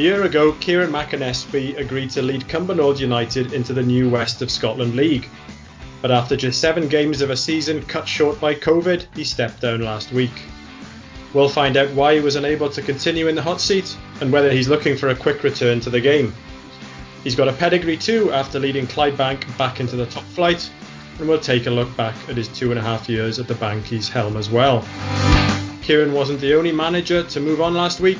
year ago, Kieran McAnespie agreed to lead Cumbernauld United into the new West of Scotland League. But after just seven games of a season cut short by COVID, he stepped down last week. We'll find out why he was unable to continue in the hot seat and whether he's looking for a quick return to the game. He's got a pedigree too after leading Clydebank back into the top flight, and we'll take a look back at his two and a half years at the Bankies helm as well. Kieran wasn't the only manager to move on last week.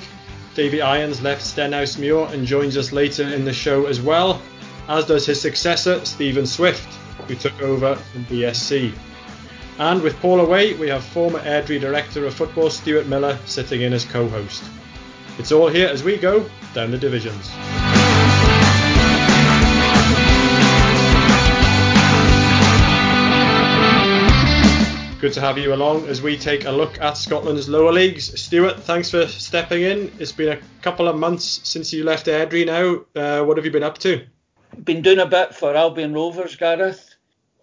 Davy Irons left Stenhousemuir and joins us later in the show as well, as does his successor Stephen Swift, who took over from BSC. And with Paul away, we have former Airdrie Director of Football Stuart Miller sitting in as co host. It's all here as we go down the divisions. Good to have you along as we take a look at Scotland's lower leagues. Stuart, thanks for stepping in. It's been a couple of months since you left Airdrie now. Uh, what have you been up to? Been doing a bit for Albion Rovers, Gareth.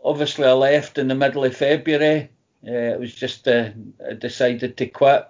Obviously, I left in the middle of February. Uh, it was just uh, I decided to quit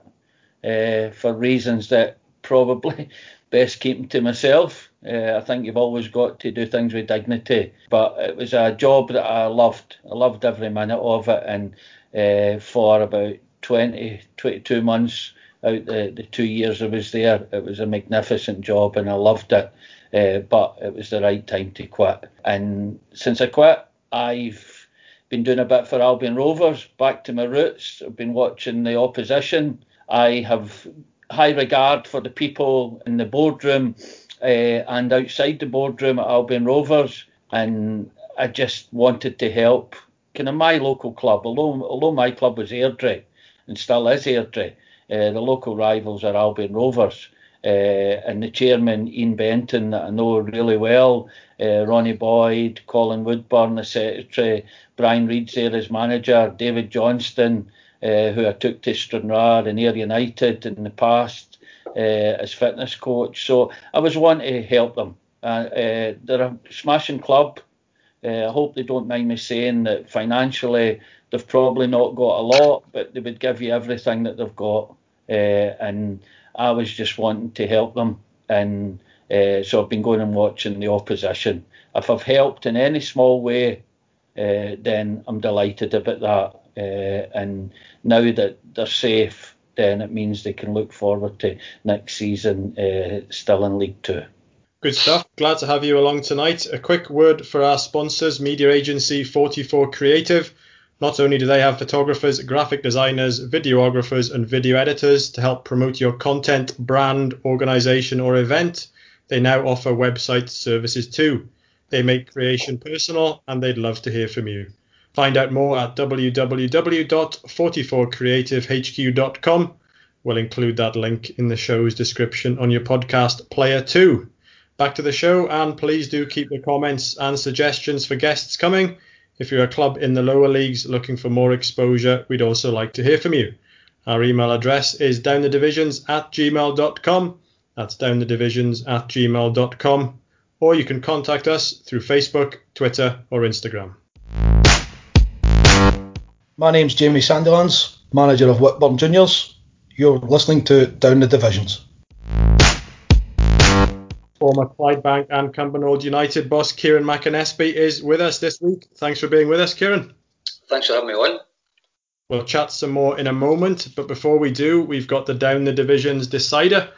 uh, for reasons that probably best keep to myself. Uh, I think you've always got to do things with dignity. But it was a job that I loved. I loved every minute of it, and uh, for about 20, 22 months out the, the two years I was there. It was a magnificent job and I loved it, uh, but it was the right time to quit. And since I quit, I've been doing a bit for Albion Rovers, back to my roots. I've been watching the opposition. I have high regard for the people in the boardroom uh, and outside the boardroom at Albion Rovers, and I just wanted to help kind of my local club, although although my club was Airdrie and still is Airdrie, uh, the local rivals are Albion Rovers. Uh, and the chairman, Ian Benton, that I know really well, uh, Ronnie Boyd, Colin Woodburn, the secretary, Brian Reid's there as manager, David Johnston, uh, who I took to Stranraer and Ayr United in the past uh, as fitness coach. So I was wanting to help them. Uh, uh, they're a smashing club. Uh, I hope they don't mind me saying that financially they've probably not got a lot, but they would give you everything that they've got. Uh, and I was just wanting to help them. And uh, so I've been going and watching the opposition. If I've helped in any small way, uh, then I'm delighted about that. Uh, and now that they're safe, then it means they can look forward to next season uh, still in League Two. Good stuff. Glad to have you along tonight. A quick word for our sponsors, media agency 44 Creative. Not only do they have photographers, graphic designers, videographers, and video editors to help promote your content, brand, organization, or event, they now offer website services too. They make creation personal and they'd love to hear from you. Find out more at www.44creativehq.com. We'll include that link in the show's description on your podcast player too back to the show, and please do keep the comments and suggestions for guests coming. If you're a club in the lower leagues looking for more exposure, we'd also like to hear from you. Our email address is downthedivisions at gmail.com. That's downthedivisions at gmail.com. Or you can contact us through Facebook, Twitter, or Instagram. My name's Jamie Sandilands, manager of Whitburn Juniors. You're listening to Down the Divisions former Clyde Bank and Cumbernauld United boss Kieran McAnespie is with us this week. Thanks for being with us, Kieran. Thanks for having me on. We'll chat some more in a moment, but before we do, we've got the Down the Divisions decider.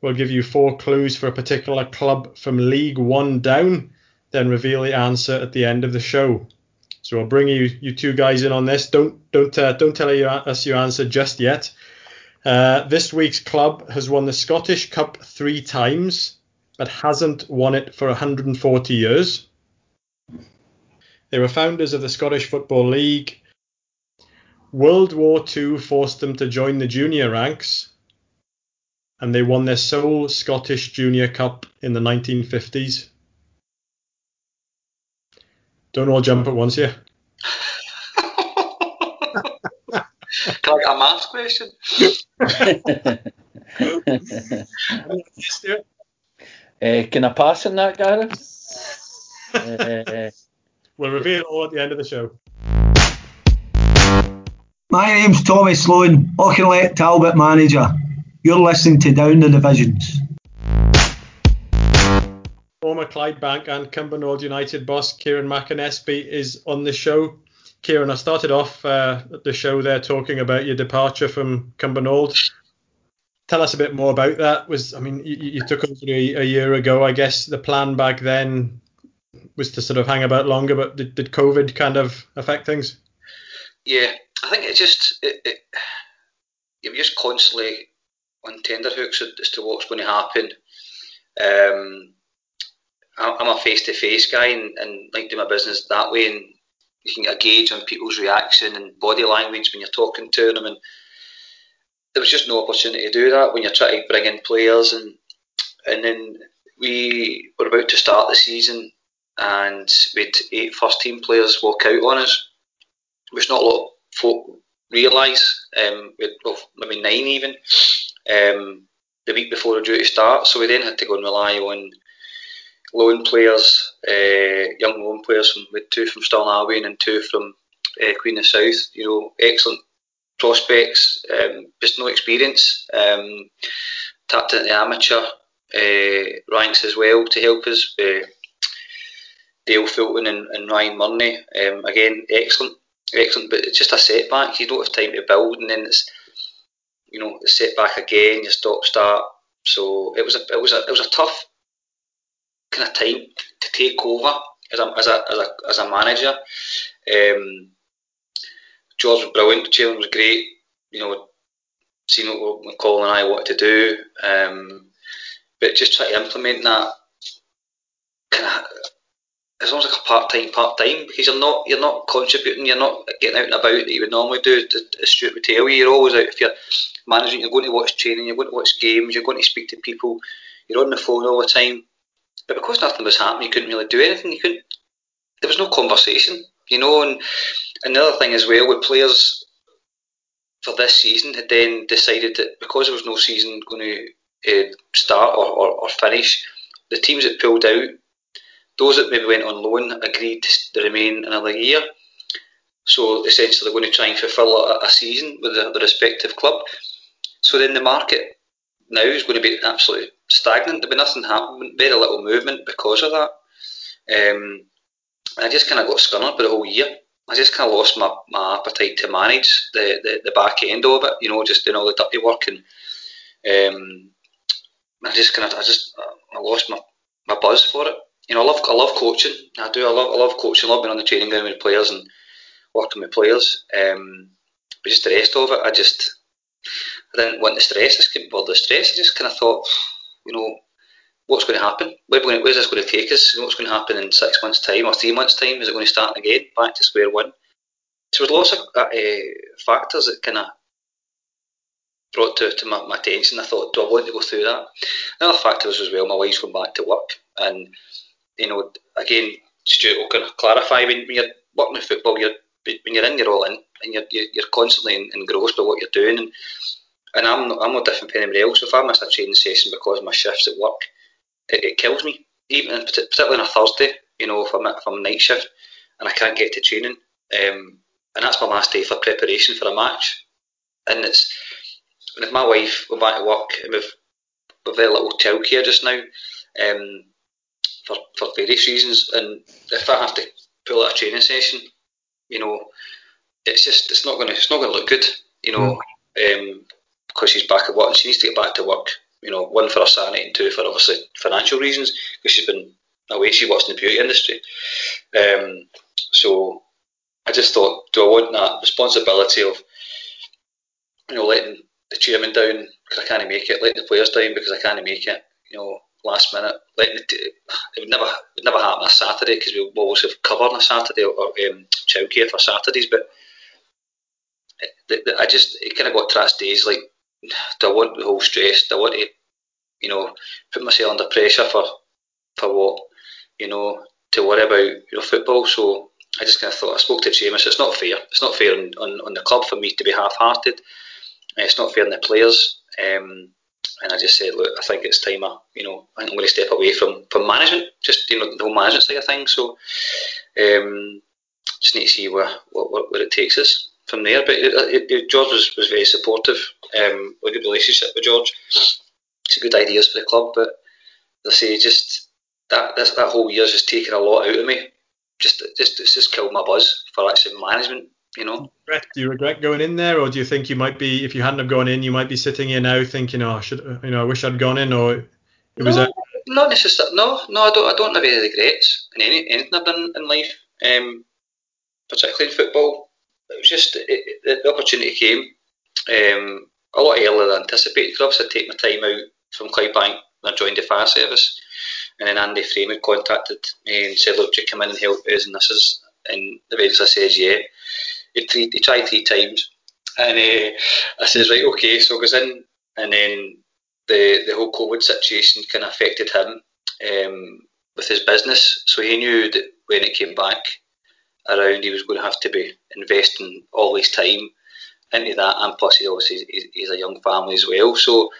We'll give you four clues for a particular club from League One down, then reveal the answer at the end of the show. So I'll bring you you two guys in on this. Don't don't uh, don't tell us your answer just yet. Uh, this week's club has won the Scottish Cup three times but hasn't won it for 140 years. They were founders of the Scottish Football League. World War II forced them to join the junior ranks, and they won their sole Scottish Junior Cup in the 1950s. Don't all jump at once here. Can I get a maths question? Uh, can I pass on that, Gareth? uh, we'll reveal all at the end of the show. My name's Tommy Sloan, Auchinleck Talbot manager. You're listening to Down the Divisions. former Clyde Bank and Cumbernauld United boss Kieran McAnespie is on the show. Kieran, I started off uh, the show there talking about your departure from Cumbernauld. Tell us a bit more about that. Was I mean, you, you took over a, a, year ago. I guess the plan back then was to sort of hang about longer, but did, did COVID kind of affect things? Yeah, I think it just it, it, you're just constantly on tenterhooks as to what's going to happen. Um, I'm a face-to-face guy and, and like do my business that way, and you can get a gauge on people's reaction and body language when you're talking to them. And there was just no opportunity to do that when you're trying to bring in players, and and then we were about to start the season, and we had eight first-team players walk out on us, which not a lot of folk realise. Um, well, maybe nine even. Um, the week before the due to start, so we then had to go and rely on loan players, uh, young loan players from with two from Stirling and two from uh, Queen of South. You know, excellent prospects, um, just no experience. Um, tapped into the amateur uh, ranks as well to help us. Uh, Dale Fulton and, and Ryan Murney, um, again, excellent, excellent, but it's just a setback. You don't have time to build, and then it's you know the setback again. You stop start. So it was a it was a it was a tough kind of time to take over as a as a as a, as a manager. Um, George was brilliant. Chairman was great. You know, seeing what Colin and I wanted to do, um, but just try to implement that kind of it's almost like a part time, part time because you're not you're not contributing, you're not getting out and about that you would normally do. As Stuart would tell you, you're always out if you're managing. You're going to watch training, you're going to watch games, you're going to speak to people, you're on the phone all the time. But because nothing was happening, you couldn't really do anything. You couldn't. There was no conversation, you know. And another thing as well with players for this season had then decided that because there was no season going to uh, start or, or, or finish, the teams that pulled out, those that maybe went on loan, agreed to remain another year. So essentially, they're going to try and fulfil a, a season with the, the respective club. So then the market now is going to be absolutely stagnant. There'll be nothing happening, very little movement because of that. Um, I just kind of got scunnered for the whole year. I just kind of lost my, my appetite to manage the, the, the back end of it, you know, just doing all the dirty work and um, I just kind of I just I lost my, my buzz for it. You know, I love I love coaching. I do. I love I love coaching. I love being on the training ground with players and working with players. Um, but just the rest of it, I just I didn't want the stress. I just couldn't bother the stress. I just kind of thought, you know, what's going to happen? Where, where's this going to take us? What's going to happen in six months' time or three months' time? Is it going to start again, back to square one? So there's lots of uh, factors that kind of brought to, to my, my, attention. I thought, do I want to go through that? Another factor was as well, my wife's going back to work. And, you know, again, Stuart will kind of clarify when, when you're working in football, you're, when you're in, you're all in. And you're, you're constantly engrossed by what you're doing. And, and I'm, not, I'm no different from anybody else. If I miss a training session because my shift's at work, it, it kills me. Even particularly on a Thursday, you know, if I'm if I'm night shift and I can't get to training, um, and that's my last day for preparation for a match, and it's and if my wife went back to work and we've we've very little childcare just now, um, for for various reasons, and if I have to pull out a training session, you know, it's just it's not going to it's not going to look good, you know, mm. um, because she's back at work and she needs to get back to work you know, one for her sanity and two for obviously financial reasons because she's been away. She works in the beauty industry, um, so I just thought, do I want that responsibility of you know letting the chairman down because I can't make it, letting the players down because I can't make it, you know, last minute, letting it, it would never it would never happen on a Saturday because we always have cover on a Saturday or, or um, childcare for Saturdays, but. I just it kind of got to that stage like do I want the whole stress? Do I want to, you know, put myself under pressure for for what, you know, to worry about you know football? So I just kind of thought I spoke to Seamus. It's not fair. It's not fair on, on, on the club for me to be half-hearted. It's not fair on the players. Um, and I just said, look, I think it's time. I, you know, I'm going to step away from, from management, just you know, the whole management side of things. So, um, just need to see where what, where it takes us from there. But it, it, George was, was very supportive. Um, a good relationship with George. It's good ideas for the club, but I say, just that this, that whole year's just taken a lot out of me. Just just it's just killed my buzz for actually management. You know. Do you regret going in there, or do you think you might be, if you hadn't have gone in, you might be sitting here now thinking, oh, I should, you know, I wish I'd gone in, or it no, was a not necessarily. No, no, I don't. I don't have any regrets in any anything I've done in life, um, particularly in football. It was just it, it, the opportunity came um, a lot earlier than anticipated. Because obviously, I take my time out from Clydebank when I joined the fire service, and then Andy Frame had contacted me and said, "Look, do you come in and help us?" And this is, and eventually I says, "Yeah." He, three, he tried three times, and uh, I says, "Right, okay." So I goes in, and then the the whole COVID situation kind of affected him um, with his business. So he knew that when it came back around, he was going to have to be investing all his time into that, and plus, he obviously he's a young family as well. So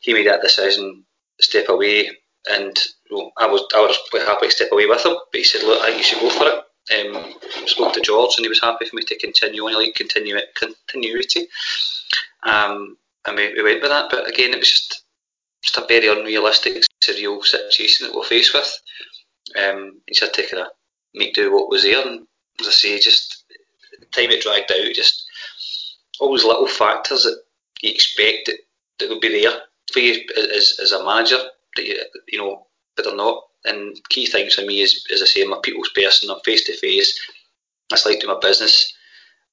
he made that decision, to step away, and well, I was I was quite happy to step away with him. But he said, "Look, I think you should go for it." Um, spoke to George, and he was happy for me to continue on, like continue continuity. Um, and we, we went with that. But again, it was just just a very unrealistic, surreal situation that we're faced with. Um, he just had kind of make do what was there, and as I say, just the time it dragged out, just all those little factors that you expect that, that would be there for you as, as a manager that you, you know, but they're not. And key things for me is, as I say, I'm a people's person. I'm face to face. That's like doing my business,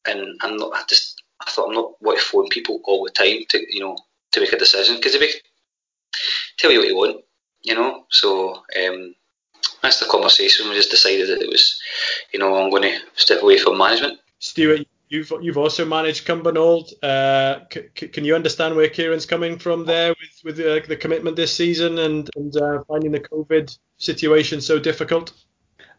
and I'm not. I just I thought I'm not want to phone people all the time to you know to make a decision because they tell you what you want, you know. So um, that's the conversation. We just decided that it was, you know, I'm going to step away from management. Stuart, you've you've also managed Cumbernauld. Uh, c- can you understand where Kieran's coming from there with with uh, the commitment this season and and uh, finding the COVID situation so difficult?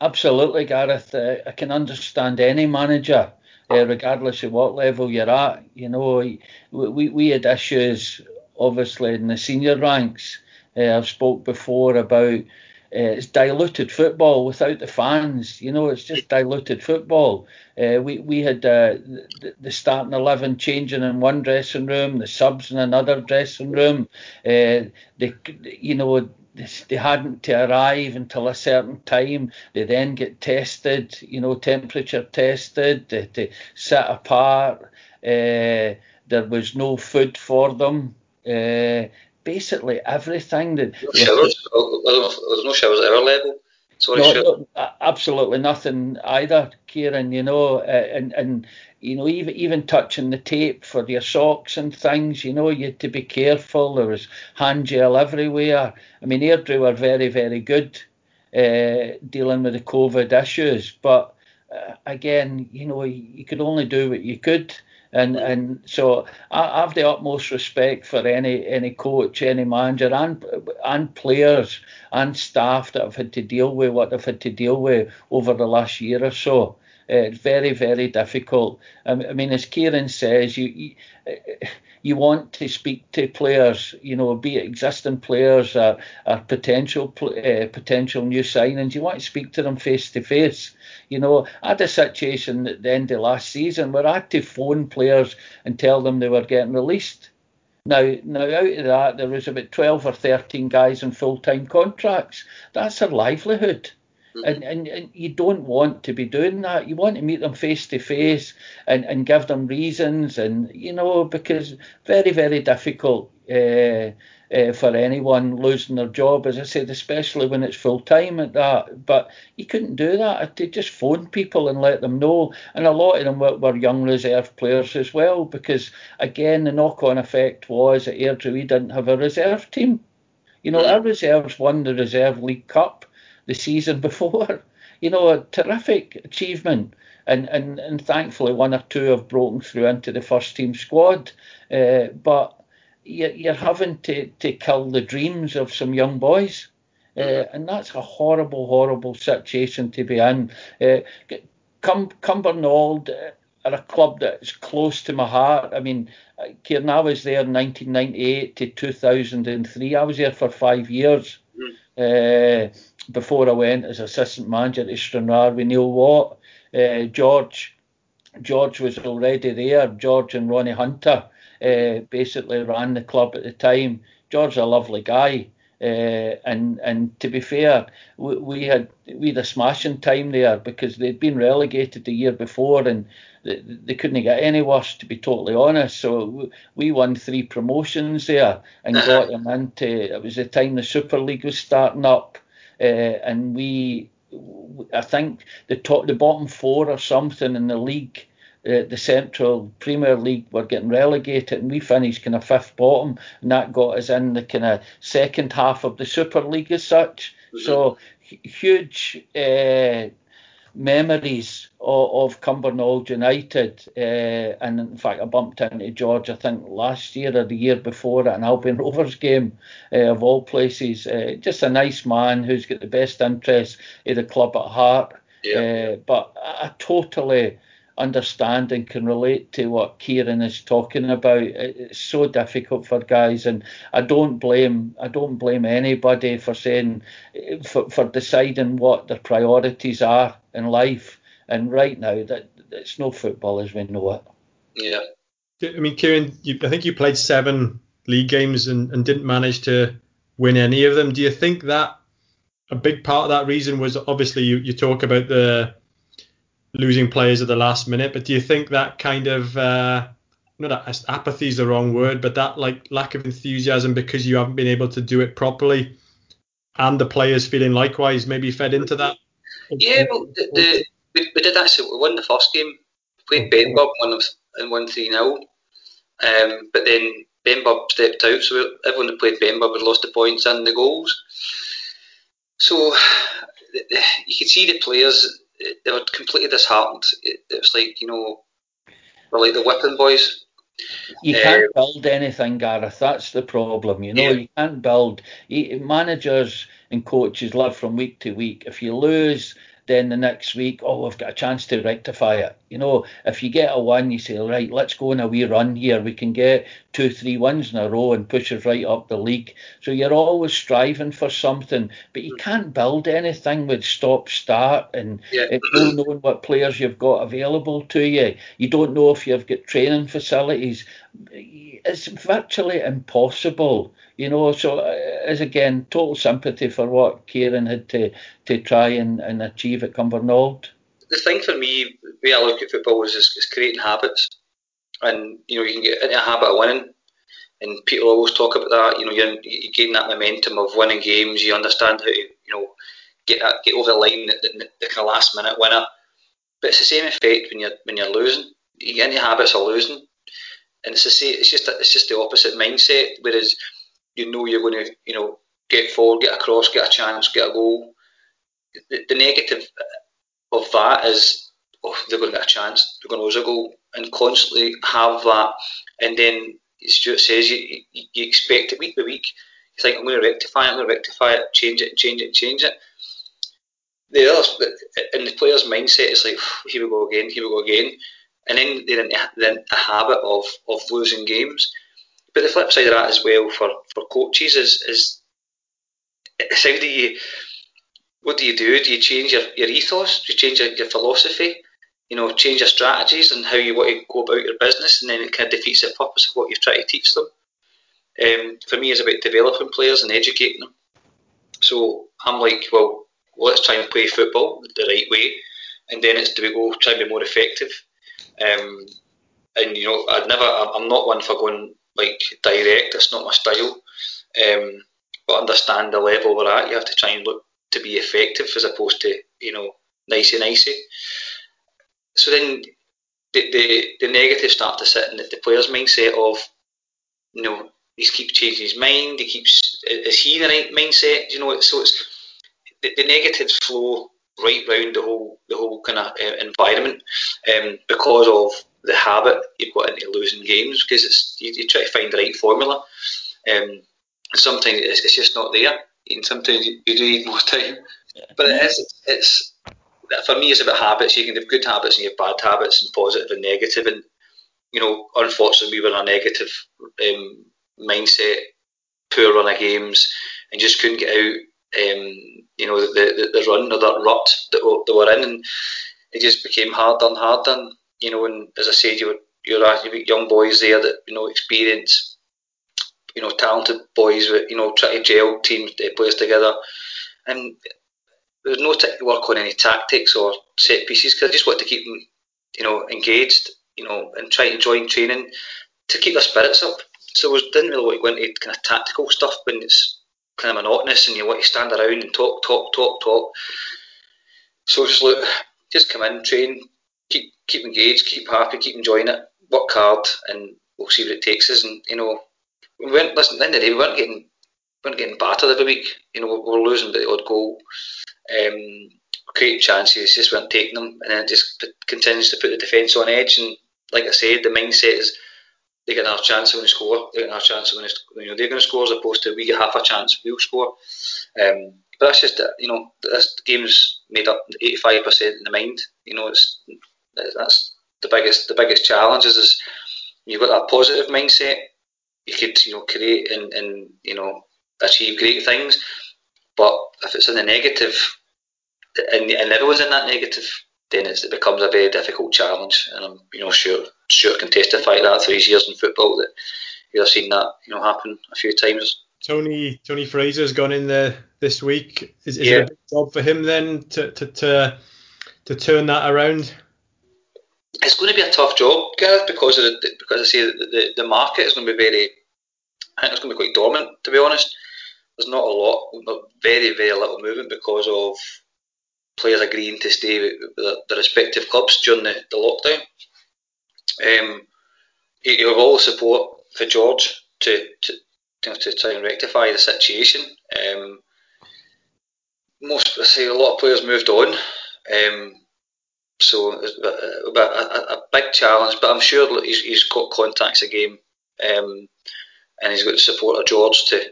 Absolutely, Gareth. Uh, I can understand any manager, uh, regardless of what level you're at. You know, we we had issues obviously in the senior ranks. Uh, I've spoke before about uh, it's diluted football without the fans. You know, it's just diluted football. Uh, we we had uh, the, the, starting eleven changing in one dressing room, the subs in another dressing room. Uh, they, you know, they hadn't to arrive until a certain time. They then get tested, you know, temperature tested. They, they apart. Uh, there was no food for them. Uh, basically everything that. No showers. There's no showers at our level. Sorry, no, no, absolutely nothing either, Kieran. You know, uh, and and you know, even even touching the tape for your socks and things, you know, you had to be careful. There was hand gel everywhere. I mean, Airdrie were very very good uh, dealing with the COVID issues, but uh, again, you know, you could only do what you could. And and so I have the utmost respect for any any coach, any manager, and and players and staff that have had to deal with what they've had to deal with over the last year or so. It's very very difficult. I mean, as Kieran says, you, you you want to speak to players, you know, be it existing players or, or potential uh, potential new signings. You want to speak to them face to face. You know, I had a situation at the end of last season where I had to phone players and tell them they were getting released. Now, now out of that, there was about 12 or 13 guys in full-time contracts. That's their livelihood. Mm-hmm. And, and, and you don't want to be doing that. You want to meet them face to face and and give them reasons, and you know because very very difficult uh, uh, for anyone losing their job, as I said, especially when it's full time at that. But you couldn't do that. To just phone people and let them know, and a lot of them were, were young reserve players as well, because again the knock on effect was that Airdrie we didn't have a reserve team. You know, our reserves won the Reserve League Cup the season before. You know, a terrific achievement. And, and, and thankfully, one or two have broken through into the first team squad. Uh, but you're, you're having to, to kill the dreams of some young boys. Uh, and that's a horrible, horrible situation to be in. Uh, Cum- Cumbernauld are a club that's close to my heart. I mean, Kieran, I was there 1998 to 2003. I was there for five years. Mm. Uh, before I went as assistant manager to Stranraer with Neil Watt. Uh, George George was already there. George and Ronnie Hunter uh, basically ran the club at the time. George's a lovely guy. Uh, and and to be fair, we, we, had we had a smashing time there because they'd been relegated the year before and they, they couldn't get any worse to be totally honest. So we won three promotions there and got them into. It was the time the Super League was starting up, uh, and we I think the top the bottom four or something in the league uh, the Central Premier League were getting relegated, and we finished kind of fifth bottom, and that got us in the kind of second half of the Super League as such. Mm-hmm. So huge uh, memories of, of Cumbernauld United, uh, and in fact I bumped into George I think last year or the year before at an Albion Rovers game uh, of all places. Uh, just a nice man who's got the best interests of the club at heart. Yeah. but I totally understand and can relate to what Kieran is talking about. It's so difficult for guys, and I don't blame I don't blame anybody for saying for, for deciding what their priorities are in life. And right now, that it's no football as we know it. Yeah. I mean, Kieran, you, I think you played seven league games and, and didn't manage to win any of them. Do you think that a big part of that reason was obviously you, you talk about the losing players at the last minute. But do you think that kind of uh, not apathy is the wrong word, but that like lack of enthusiasm because you haven't been able to do it properly, and the players feeling likewise, maybe fed into that? Yeah, well, the, the, we, we did actually we won the first game, played Benburb won and won three 0 um, but then Benburb stepped out, so everyone that played Benburb had lost the points and the goals. So you could see the players they were completely disheartened. It, it was like you know, we're like the whipping boys. You can't uh, build anything, Gareth. That's the problem. You know, yeah. you can't build. Managers and coaches live from week to week. If you lose, then the next week, oh, I've got a chance to rectify it. You know, if you get a win, you say, right, let's go on a wee run here. We can get two, three wins in a row and push us right up the league. So you're always striving for something, but you can't build anything with stop start and yeah. knowing what players you've got available to you. You don't know if you've got training facilities. It's virtually impossible you know, so as uh, again, total sympathy for what Kieran had to, to try and, and achieve at Cumbernauld. The thing for me, the way I look at football is, is creating habits. And, you know, you can get into a habit of winning. And people always talk about that. You know, you're, you gain that momentum of winning games. You understand how to, you know, get that, get over the line, the, kind of last minute winner. But it's the same effect when you're when you're losing. You get into habits of losing, and it's the same. It's just it's just the opposite mindset. Whereas you know you're going to, you know, get forward, get across, get a chance, get a goal. The, the negative of that is, oh, they're going to get a chance, they're going to lose a goal, and constantly have that. And then Stuart says you, you, expect it week by week. You think I'm going to rectify it, I'm going to rectify it, change it, change it, change it. The others, in the player's mindset, it's like here we go again, here we go again, and then they're in a habit of of losing games. But the flip side of that as well for, for coaches is is how do you what do you do? Do you change your, your ethos? Do you change your, your philosophy? You know, change your strategies and how you want to go about your business, and then it kind of defeats the purpose of what you've tried to teach them. Um, for me, it's about developing players and educating them. So I'm like, well, let's try and play football the right way, and then it's do we go try and be more effective. Um, and you know, I'd never, I'm not one for going like direct. It's not my style. Um, but understand the level we're at. You have to try and look to be effective as opposed to you know nicey nicey. So then the the, the negatives start to sit in the, the player's mindset of you know he keeps changing his mind. He keeps is he in the right mindset? You know, so it's the, the negatives flow right round the whole the whole kind of uh, environment um, because of the habit you've got into losing games because it's you, you try to find the right formula. Um, sometimes it's, it's, just not there, and sometimes you, you do need more time. But it is it's for me it's about habits. You can have good habits and you have bad habits, and positive and negative. And you know, unfortunately, we were in a negative um, mindset, poor run of games, and just couldn't get out. Um, you know, the, the, the run or that rut that they were in, and it just became harder and harder. And you know, and as I said, you were you're, young boys there that you know experience you know, talented boys with, you know, try to gel teams, uh, players together. And there was no to work on any tactics or set pieces because I just wanted to keep them, you know, engaged, you know, and try to join training to keep their spirits up. So I didn't really want to go into kind of tactical stuff when it's kind of monotonous and you want to stand around and talk, talk, talk, talk. So just look, just come in, train, keep keep engaged, keep happy, keep enjoying it, work hard, and we'll see what it takes us. And you know, we weren't listen. At the end the day, we weren't getting we weren't getting battered every week. You know, we were losing the odd goal. Um, create chances, just weren't taking them, and then it just continues to put the defence on edge. And like I said, the mindset is they get another chance when they score. They get another chance when they, you know they're going to score as opposed to we get half a chance, we'll score. Um, but that's just you know this game's made up 85% in the mind. You know it's that's the biggest the biggest challenge is, is you've got that positive mindset. You could you know create and, and you know achieve great things, but if it's in the negative, and, and everyone's in that negative, then it becomes a very difficult challenge. And I'm you know sure sure can testify to that through his years in football that you've seen that you know happen a few times. Tony Tony Fraser's gone in there this week. Is, is yeah. it a big job for him then to to to, to turn that around? It's going to be a tough job, Gareth, because of the, because I say the, the, the market is going to be very. I think it's going to be quite dormant, to be honest. There's not a lot, not very very little movement because of players agreeing to stay with their, respective clubs during the, the lockdown. Um, you have all the support for George to, to to, to try and rectify the situation. Um, most, I say, a lot of players moved on, um, so it's a, a, a, big challenge. But I'm sure he's, he's got contacts again, um, and he's got the support of George to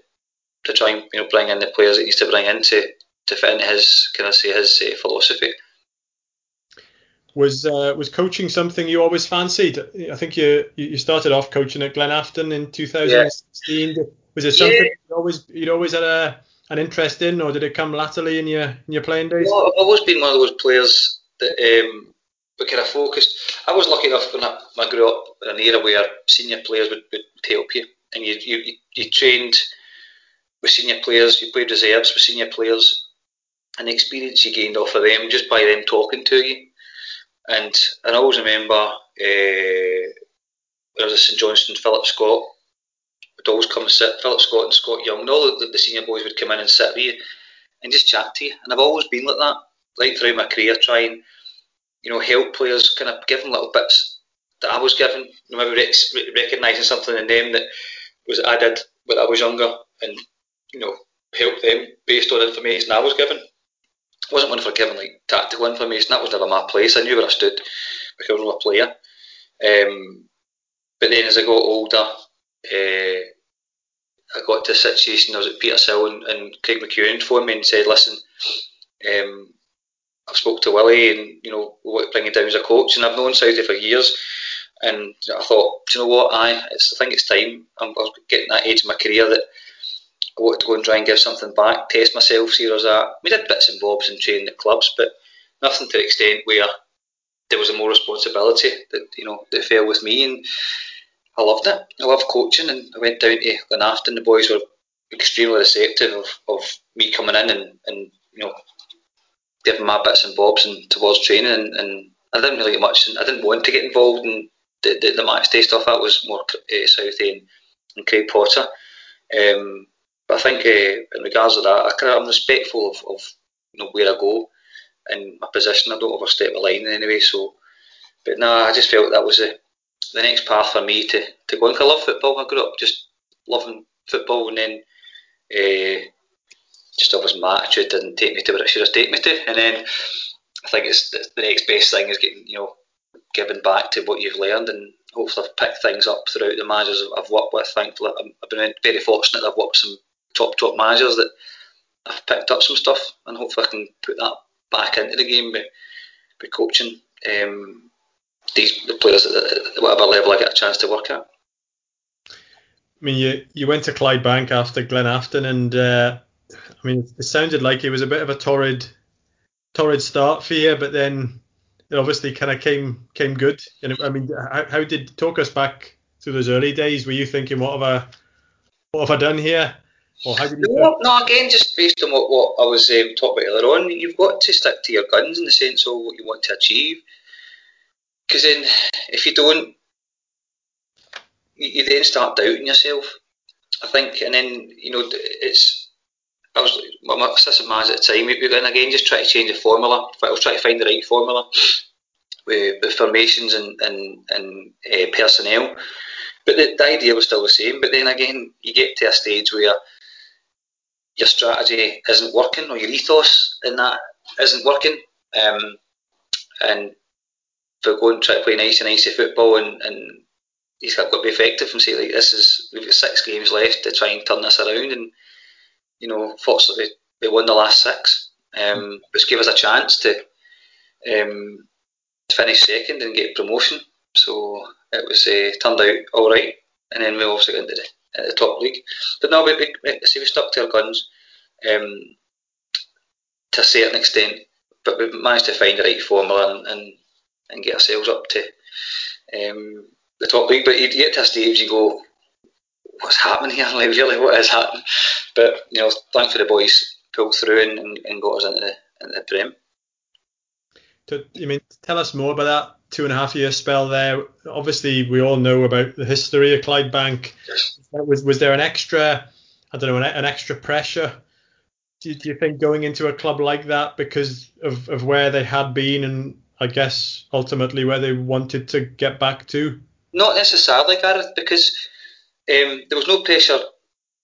to try and you know bring in the players that he needs to bring in to, to fit into his can I say his uh, philosophy. Was uh, was coaching something you always fancied? I think you you started off coaching at Glenafton in 2016. Yeah. Was it something yeah. you always you'd always had a an interest in, or did it come latterly in your in your playing days? Well, I've always been one of those players that um, kind of focused. I was lucky enough when I, I grew up in an era where senior players would, would help you, and you, you you trained with senior players, you played reserves with senior players, and the experience you gained off of them just by them talking to you. And, I always remember uh, I was at St Johnstone, Philip Scott would always come and sit, Philip Scott and Scott Young, and all the, the senior boys would come in and sit with you and just chat to you. And I've always been like that, right throughout my career, trying, you know, help players, kind of give them little bits that I was given, maybe rec- recognising something in them that was added when I was younger, and you know, help them based on information I was given. I wasn't one for giving like tactical information. That was never my place. I knew where I stood because I was a player. Um, but then as I got older, uh, I got to a situation. I was at Petershill and, and Craig McEwen phoned me and said, "Listen, um, I've spoke to Willie, and you know we want to bring you down as a coach, and I've known Southey for years." And I thought, do you know what? I, I think it's time. I'm, I was getting that age of my career that Wanted to go and try and give something back, test myself, see where I was at. We did bits and bobs and training at clubs, but nothing to the extent where there was a more responsibility that you know that fell with me, and I loved it. I loved coaching, and I went down to Glenafton. The boys were extremely receptive of, of me coming in and, and you know giving my bits and bobs and towards training, and, and I didn't really get much. I didn't want to get involved in the, the, the match day stuff. That was more uh, Southey and, and Craig Potter. Um, but I think uh, in regards to that, I kind of, I'm respectful of, of you know where I go and my position. I don't overstep the line in any way. So, but no, I just felt that was the the next path for me to, to go. And I love football. I grew up just loving football, and then uh, just obviously my attitude didn't take me to where it should have taken me to. And then I think it's the, the next best thing is getting you know giving back to what you've learned and hopefully I've picked things up throughout the managers I've worked with. Thankfully, I've been very fortunate. I've worked with some top top managers that I've picked up some stuff, and hopefully I can put that back into the game by, by coaching um, these the players at whatever level I get a chance to work at. I mean, you you went to Clyde Bank after Glenafton, and uh, I mean, it sounded like it was a bit of a torrid torrid start for you, but then it obviously kind of came came good. And I mean, how, how did talk us back through those early days? Were you thinking, what have I what have I done here? Or how did you no, no, again, just based on what, what I was um, talking about earlier on, you've got to stick to your guns in the sense of what you want to achieve. Because then, if you don't, you, you then start doubting yourself. I think, and then you know, it's. I was my assistant manager at the time. We then again just try to change the formula. I was trying to find the right formula with, with formations and and and uh, personnel. But the, the idea was still the same. But then again, you get to a stage where your strategy isn't working or your ethos in that isn't working. Um, and for going try to play nice and icy football and, and he's got to be effective and say like this is we've got six games left to try and turn this around and you know fortunately we won the last six um, which gave us a chance to um, finish second and get promotion so it was uh, turned out all right and then we also got into the at the top league. But no, we, we, we, see, we stuck to our guns um, to a certain extent, but we managed to find the right formula and, and, and get ourselves up to um, the top league. But you get to a stage, you go, what's happening here? Like, really, what is happening? But, you know, thankfully the boys pulled through and, and, and got us into the, into the Prem. To, I mean, tell us more about that two and a half year spell there. Obviously, we all know about the history of Clydebank. Was was there an extra, I don't know, an, an extra pressure? Do, do, you think going into a club like that because of, of where they had been and I guess ultimately where they wanted to get back to? Not necessarily, Gareth, because um, there was no pressure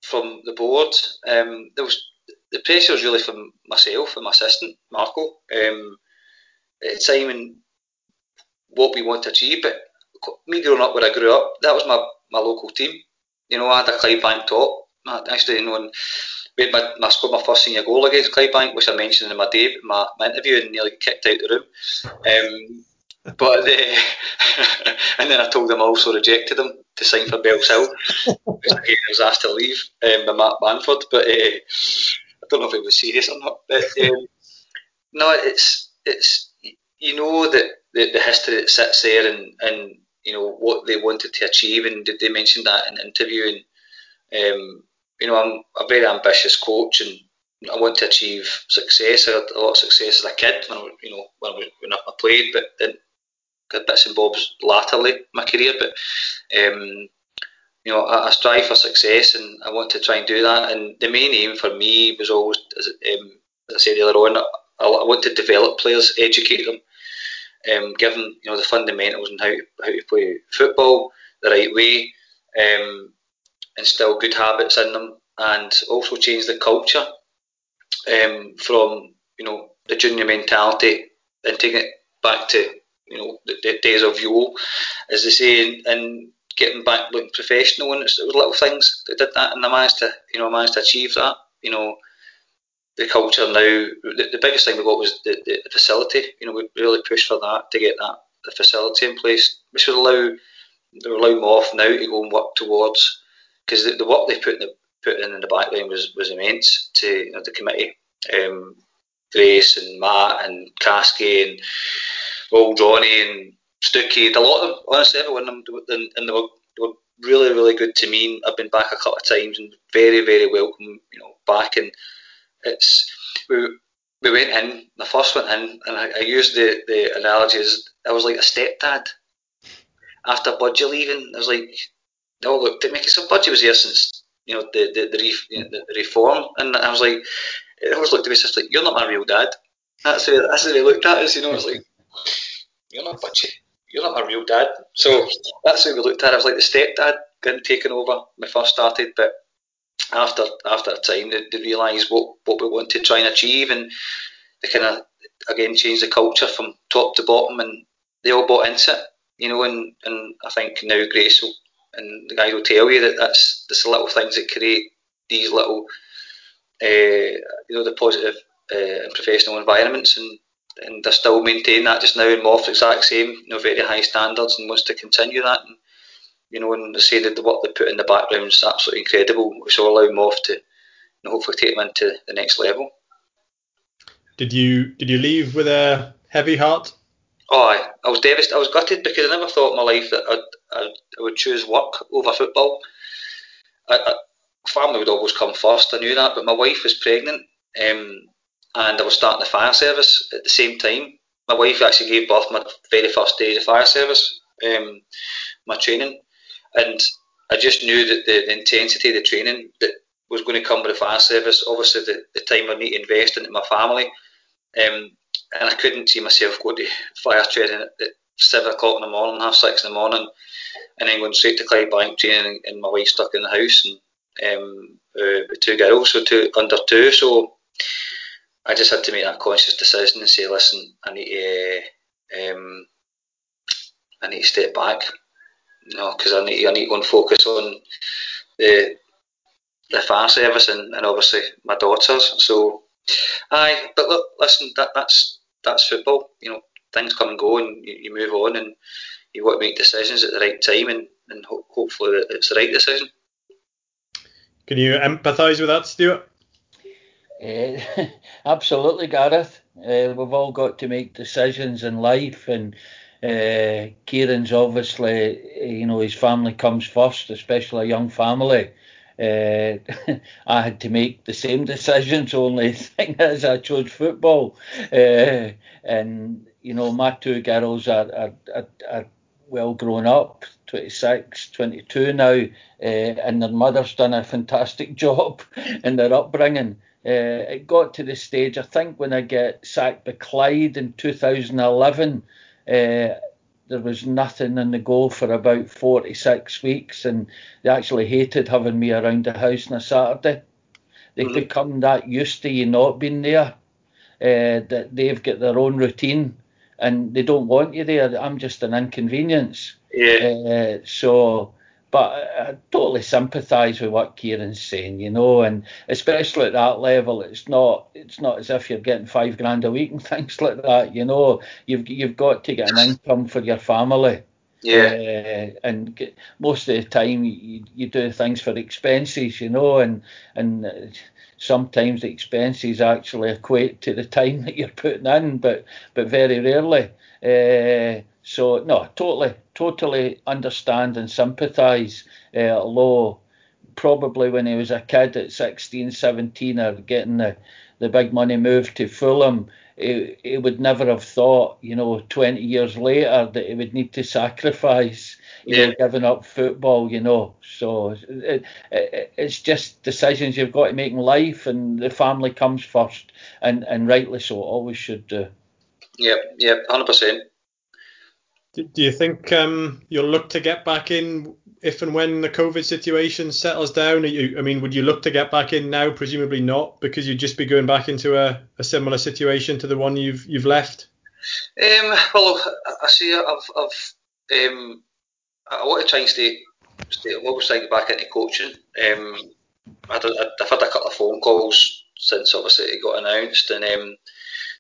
from the board. Um, there was the pressure was really from myself and my assistant Marco. Um, and what we want to achieve. But me growing up where I grew up, that was my, my local team. You know, I had a Clydebank top. Actually, you know, we had my, my scored my first senior goal against Clydebank, which I mentioned in my day, my, my interview, and nearly kicked out the room. Um, but and then I told them I also rejected them to sign for which again I was asked to leave um, by Matt Banford. But uh, I don't know if it was serious or not. But um, no, it's it's you know that the, the history that sits there and, and you know what they wanted to achieve and did they mention that in the interview and um, you know I'm a very ambitious coach and I want to achieve success. I had a lot of success as a kid when I, you know when I, when I played, but then got bits and bobs latterly my career. But um, you know I, I, strive for success and I want to try and do that. And the main aim for me was always, as, um, as I said earlier on, I, I want to develop players, educate them, um, give them you know the fundamentals and how to, how to play football the right way, um, instill good habits in them, and also change the culture um, from you know the junior mentality and taking it back to you know the, the days of yore, as they say, and, and getting back looking professional. And it was little things that did that, and I managed to you know managed to achieve that. You know the culture now. The, the biggest thing we got was the, the, facility. You know, we really pushed for that to get that the facility in place, which would allow they allow Morph now to go and work towards because the, the, work they put in the put in, in the backline was, was immense to you know, the committee. Um, Grace and Matt and Kasky and old Johnny and Stookie, a lot of them, honestly, everyone them, and, and they, were, they were really, really good to me. I've been back a couple of times and very, very welcome, you know, back and it's we, we went in. The first went in, and I, I used the the analogy as I was like a stepdad. After Budgie leaving, I was like, "No, look, to make it so Budgie was here since you know the the the, you know, the, the reform," and I was like, it always looked to me just like, "You're not my real dad." That's the that's the way they looked at us, you know. It's like, "You're not Budgie." You're not my real dad. So that's how we looked at it. I was like the stepdad getting taken over when I first started, but after after a time they, they realise what, what we want to try and achieve and they kind of again change the culture from top to bottom and they all bought into it you know and, and I think now Grace will, and the guys will tell you that that's, that's the little things that create these little uh, you know the positive uh, professional environments and and they're still maintaining that just now in Morph exact same you know very high standards and wants to continue that and, you know, and they say that the work they put in the background is absolutely incredible, which will allow them off to you know, hopefully take them into the next level. Did you did you leave with a heavy heart? Oh, I, I was devastated. I was gutted because I never thought in my life that I'd, I'd, I would choose work over football. I, I, family would always come first. I knew that, but my wife was pregnant, um, and I was starting the fire service at the same time. My wife actually gave birth my very first day of fire service, um, my training, and I just knew that the, the, intensity of the training that was going to come with the fire service, obviously the, the time I need to invest into my family, um, and I couldn't see myself going to fire training at, seven o'clock in the morning, half six in the morning, and then going straight to Clydebank training, and, and my wife stuck in the house, and um, uh, with two girls, so two under two, so I just had to make that conscious decision and say, listen, I need to, um, I need to step back, you know, because I need, to, I need to go and focus on the the fire service and, and obviously my daughters. So, aye, but look, listen, that that's that's football. You know, things come and go, and you, you move on, and you want to make decisions at the right time, and and ho- hopefully it's the right decision. Can you empathise with that, Stuart? Uh, absolutely, Gareth. Uh, we've all got to make decisions in life, and uh, Kieran's obviously, you know, his family comes first, especially a young family. Uh, I had to make the same decisions. Only thing is, I chose football, uh, and you know, my two girls are, are, are, are well grown up, 26, 22 now, and their mother's done a fantastic job in their upbringing. It got to the stage, I think, when I get sacked by Clyde in 2011, uh, there was nothing in the go for about 46 weeks, and they actually hated having me around the house on a Saturday. They've mm-hmm. become that used to you not being there, uh, that they've got their own routine and they don't want you there. I'm just an inconvenience. Yeah. Uh, so but I totally sympathise with what Kieran's saying, you know, and especially at that level, it's not it's not as if you're getting five grand a week and things like that, you know. You've you've got to get an income for your family. Yeah. Uh, and get, most of the time you, you do things for expenses, you know, and and sometimes the expenses actually equate to the time that you're putting in, but but very rarely. Uh, so no, totally, totally understand and sympathise. Uh, although probably when he was a kid at 16, 17, or getting the, the big money move to Fulham, he, he would never have thought, you know, 20 years later that he would need to sacrifice, you yeah. know, giving up football, you know. So it, it, it's just decisions you've got to make in life, and the family comes first, and, and rightly so, always should do. Yeah, yeah, 100%. Do you think um, you'll look to get back in if and when the COVID situation settles down? You, I mean, would you look to get back in now? Presumably not, because you'd just be going back into a, a similar situation to the one you've you've left. Um, well, I see. I've, I've um, I want to try and stay. stay I'm always back into coaching. Um, I have had a couple of phone calls since obviously it got announced, and um,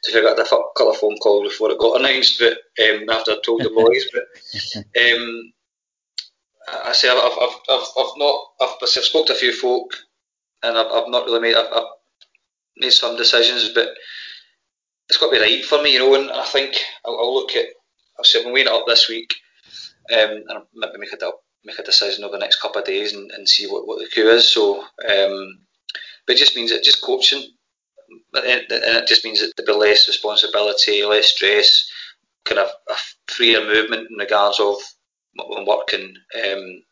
I got a couple of phone calls before it got announced, but um, after I told the boys, but um, I say I've, I've, I've, I've not I've, I've spoke to a few folk, and I've, I've not really made I've, I've made some decisions, but it's got to be right for me, you know. And I think I'll, I'll look at I'll say I'm weighing it up this week, um, and maybe make a make a decision over the next couple of days and, and see what, what the coup is. So, um, but it just means that just coaching and it just means that there'll be less responsibility, less stress, kind of a freer movement in regards of working. Um,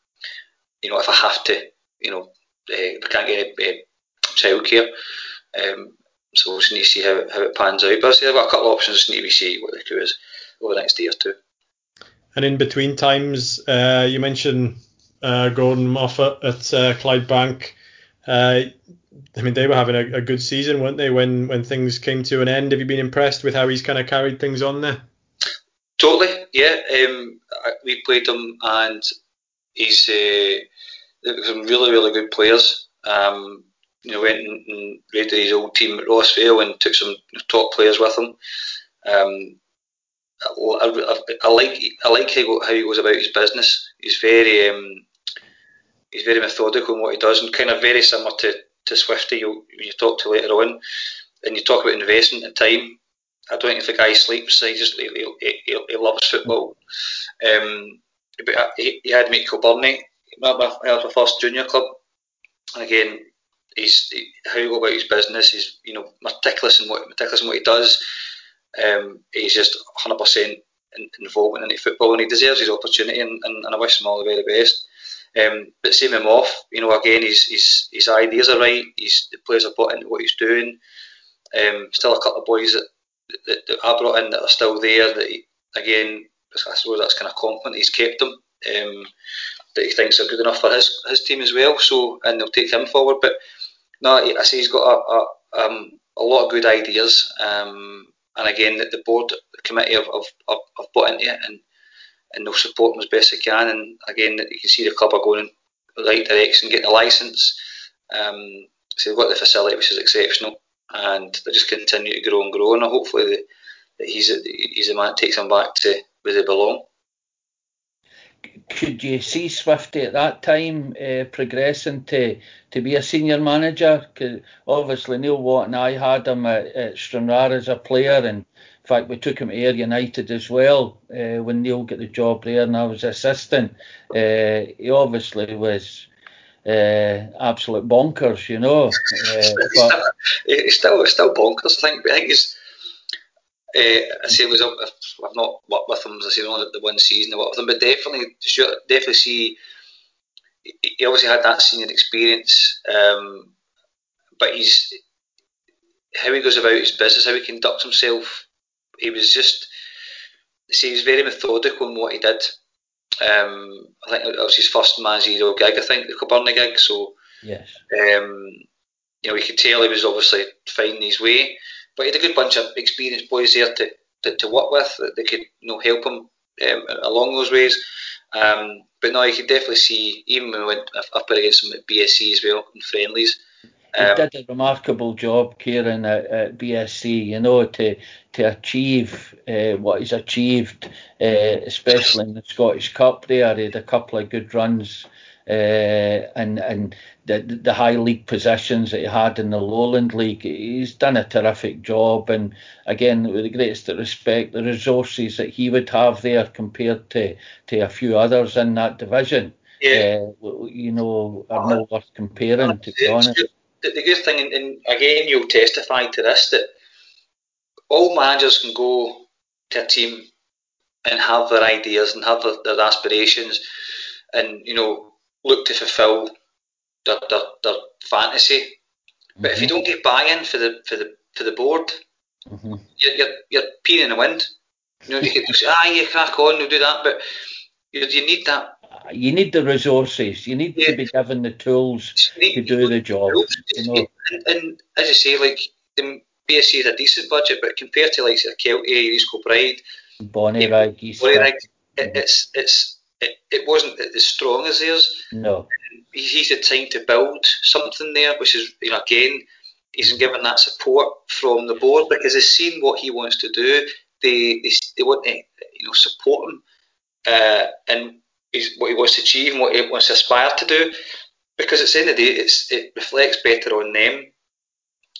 you know, if I have to, you know, uh, I can't get uh, childcare. Um, so we just need to see how, how it pans out. But I've got a couple of options, just need to see what the coup is over the next day or two. And in between times, uh, you mentioned uh, Gordon Moffat at uh, Clydebank. Uh, I mean, they were having a, a, good season, weren't they? When when things came to an end, have you been impressed with how he's kind of carried things on there? Totally, yeah. Um, we played him, and he's uh, some really really good players. Um, you know, went and, and raided his old team at Rossvale and took some top players with him. Um, I, I, I, like I like how he goes about his business. He's very um, he's very methodical in what he does, and kind of very similar to to Swifty, you you talk to later on, and you talk about investment and time. I don't think the guy sleeps, he just he, he, he, loves football. Um, but he, he had me at. Remember, I had my first junior club, and again, he's he, how he go about his business. He's you know meticulous in what meticulous in what he does. Um, he's just 100 percent involvement in football, and he deserves his opportunity. And, and, and I wish him all the very best. Um, but same him off, you know, again, his, his, his ideas are right. He's, the players are bought into what he's doing. Um, still a couple of boys that, that, that I brought in that are still there. That he, again, I suppose that's kind of compliment. He's kept them. Um, that he thinks are good enough for his his team as well. So and they'll take him forward. But no, I say he's got a, a, um, a lot of good ideas. Um, and again, the board, the committee have, have, have bought into it and and they'll support him as best they can. And again, you can see the club are going in the right direction, getting a license. Um, so they've got the facility, which is exceptional, and they just continue to grow and grow. And hopefully, the, that he's he's the man that takes them back to where they belong. Could you see Swifty at that time uh, progressing to, to be a senior manager? Because obviously Neil Watt and I had him at, at Stranraer as a player, and in fact, we took him to Ayr United as well uh, when Neil got the job there and I was assistant. Uh, he obviously was uh, absolute bonkers, you know. Uh, but he's still, still bonkers, I think. I think he's. Uh, I say was. I've not worked with him. As I say only the one season I worked with him, but definitely, sure, definitely see. He obviously had that senior experience, um, but he's how he goes about his business, how he conducts himself he was just see he was very methodical in what he did. Um, I think it was his first managerial gig. I think the Kilbirnie gig. So yes, um, you know, you could tell he was obviously finding his way, but he had a good bunch of experienced boys there to, to, to work with that they could you know help him um, along those ways. Um, but no, you could definitely see even when we went up against him at BSC as well in friendlies. He um, did a remarkable job, Kieran, at, at, BSC. You know, to to achieve uh, what he's achieved, uh, especially in the Scottish Cup. There, he had a couple of good runs, uh, and and the the high league positions that he had in the Lowland League. He's done a terrific job, and again, with the greatest respect, the resources that he would have there compared to to a few others in that division. Yeah. Uh, you know, are not worth comparing, to be honest the, the good thing, and, and again, you'll testify to this, that all managers can go to a team and have their ideas and have their, their aspirations and, you know, look to fulfil their, their, their fantasy. But mm-hmm. if you mm-hmm. don't get buy-in for the for the for the board, mm-hmm. you're, you're you're peeing in the wind. You know, you can say, ah, you crack on, you do that, but you, you need that you need the resources. You need yeah. to be given the tools to do the job. You know? and, and, as you say, like the BSC is a decent budget, but compared to like a Kelty, East Kilbride, Bonnyrigg, it, it's it's it, it wasn't as strong as theirs. No, he's had time to build something there, which is you know again he's given that support from the board because they've seen what he wants to do. They they, they want to you know support him. Uh, and what he wants to achieve and what he wants to aspire to do. Because at the end of the day, it reflects better on them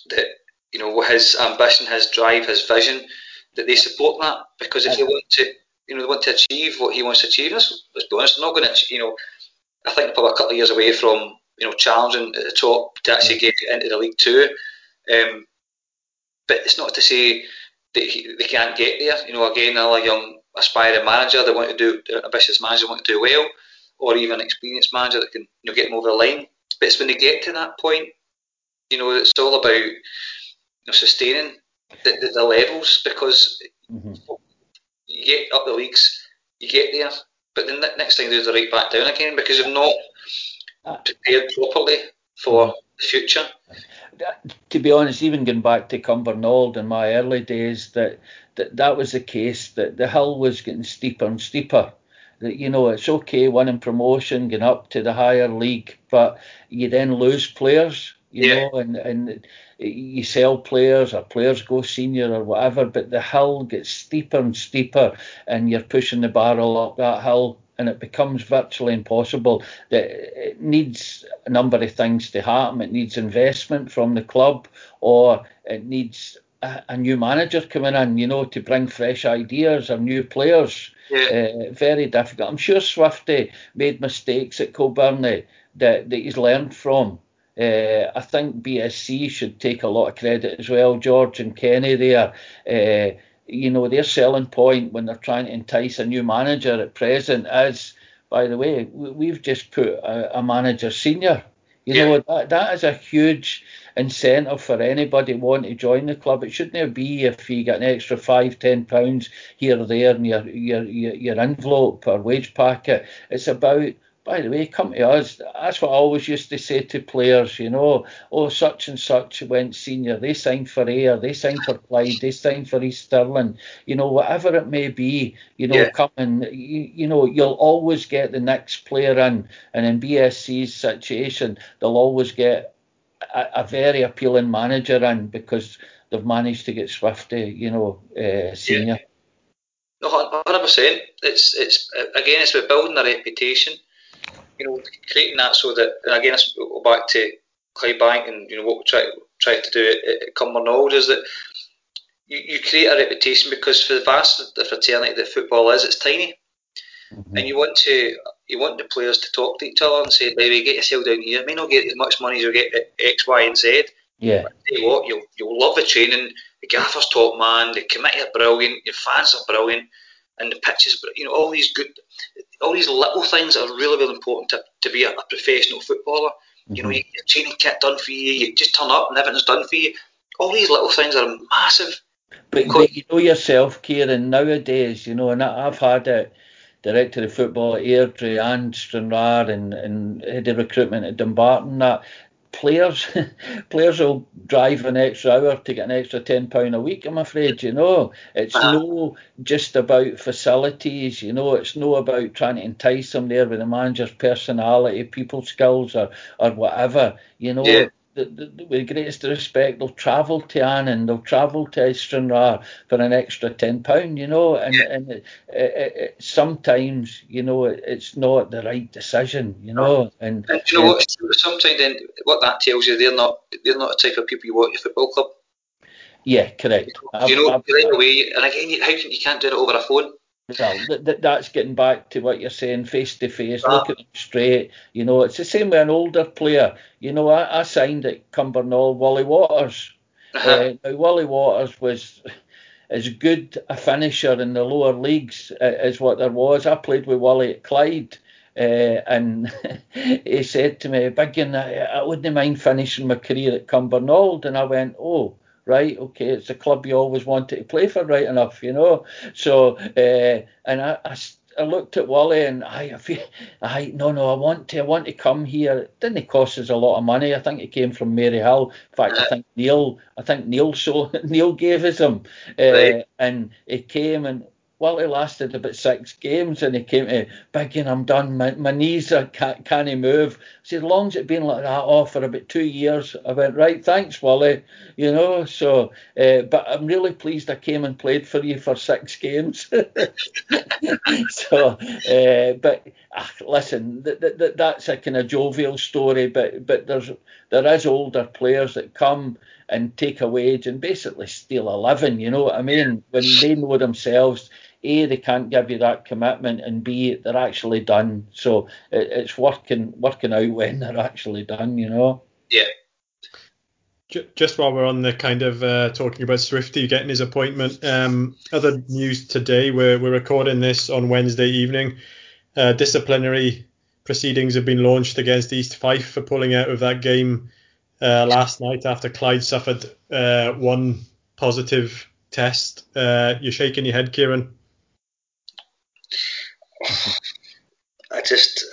that you know his ambition, his drive, his vision, that they support that. Because if they want to, you know, they want to achieve what he wants to achieve, let's, let's be honest, they're not going to, you know, I think probably a couple of years away from you know challenging at the top to actually get into the League Two. Um, but it's not to say that he, they can't get there. You know, again, another young aspiring manager that want to do ambitious manager want to do well, or even an experienced manager that can you know, get them over the line. But it's when they get to that point, you know, it's all about you know, sustaining the, the, the levels because mm-hmm. you get up the leagues, you get there, but then the next thing they're right back down again because they've not uh, prepared properly for mm-hmm. Future. To be honest, even going back to Cumbernauld in my early days, that that that was the case, that the hill was getting steeper and steeper. That, you know, it's okay winning promotion, getting up to the higher league, but you then lose players, you yeah. know, and, and you sell players or players go senior or whatever, but the hill gets steeper and steeper and you're pushing the barrel up that hill and it becomes virtually impossible. That it needs a number of things to happen. It needs investment from the club, or it needs a, new manager coming in, you know, to bring fresh ideas or new players. Yeah. Uh, very difficult. I'm sure Swifty made mistakes at Kilbirnie that, that he's learned from. Uh, I think BSC should take a lot of credit as well. George and Kenny there. Uh, you know, their selling point when they're trying to entice a new manager at present is, by the way, we've just put a, a manager senior. You yeah. know, that, that is a huge incentive for anybody wanting to join the club. It shouldn't be if you get an extra five, ten pounds here or there in your, your, your, your envelope or wage packet. It's about by the way, come to us. That's what I always used to say to players, you know, oh, such and such went senior. They signed for Ayr, they signed for Clyde, they signed for East Stirling, you know, whatever it may be, you know, yeah. come and, you, you know, you'll always get the next player in. And in BSC's situation, they'll always get a, a very appealing manager in because they've managed to get Swifty, you know, uh, senior. Yeah. No, hundred percent. It's it's again, it's about building a reputation you know, creating that so that, and again, let's go back to Clydebank and, you know, what we try, try to do at, at Cumbernauld is that you, you create a reputation because for the vast the fraternity that football is, it's tiny. Mm-hmm. And you want to you want the players to talk to each other and say, baby, get yourself down here. You may not get as much money as you get at X, Y, and Z. Yeah. But tell you what, you'll, you'll love the training. The gaffer's top man. The committee are brilliant. Your fans are brilliant and the pitches, you know all these good, all these little things are really really important to, to be a, a professional footballer. Mm-hmm. You know, mm-hmm. you, your training kit done for you, you just turn up and everything's done for you. All these little things are massive. But, but you know yourself, Kieran. Nowadays, you know, and I, I've had it. Director of football at Airdrie and Stranraer and, and head of recruitment at Dumbarton. That players players will drive an extra hour to get an extra ten pound a week. I'm afraid, you know, it's uh-huh. no just about facilities. You know, it's no about trying to entice them there with the manager's personality, people skills, or or whatever. You know. Yeah the, the, with greatest respect, they'll travel to Annan, they'll travel to Stranraer for an extra ten pound, you know, and yeah. and it, it, it, sometimes you know it's not the right decision, you know, and, and you know what? Sometimes then what that tells you, they're not they're not the type of people you want your football club. Yeah, correct. You know, I've, right away, and again, how can you can't do it over a phone? Well, th- th- that's getting back to what you're saying, face to face, look at them straight. You know, it's the same with an older player. You know, I, I signed at Cumbernauld Wally Waters. Uh-huh. Uh, now, Wally Waters was as good a finisher in the lower leagues uh, as what there was. I played with Wally at Clyde. Uh, and he said to me, Biggin, I, I wouldn't mind finishing my career at Cumbernauld. And I went, Oh, right? Okay, it's a club you always wanted to play for, right enough, you know. So, uh, and I, I, I, looked at Wally and I, I, feel, I, no, no, I want to, I want to come here. It didn't it cost us a lot of money. I think it came from Maryhill. In fact, I think Neil, I think Neil, so Neil gave us him, uh, right. and it came and well, he lasted about six games and he came to Biggin, I'm done. My, my knees are, can't, can't move. As long as it's been like that off for about two years, I went, right, thanks, Wally. You know, so, uh, but I'm really pleased I came and played for you for six games. so, uh, but ah, listen, th- th- that's a kind of jovial story, but, but there's, there is older players that come and take a wage and basically steal a living, you know what I mean? When they know themselves a, they can't give you that commitment, and B, they're actually done. So it, it's working working out when they're actually done, you know. Yeah. Just while we're on the kind of uh, talking about Swifty getting his appointment, um, other news today. We're we're recording this on Wednesday evening. Uh, disciplinary proceedings have been launched against East Fife for pulling out of that game uh, last night after Clyde suffered uh, one positive test. Uh, you're shaking your head, Kieran. I just.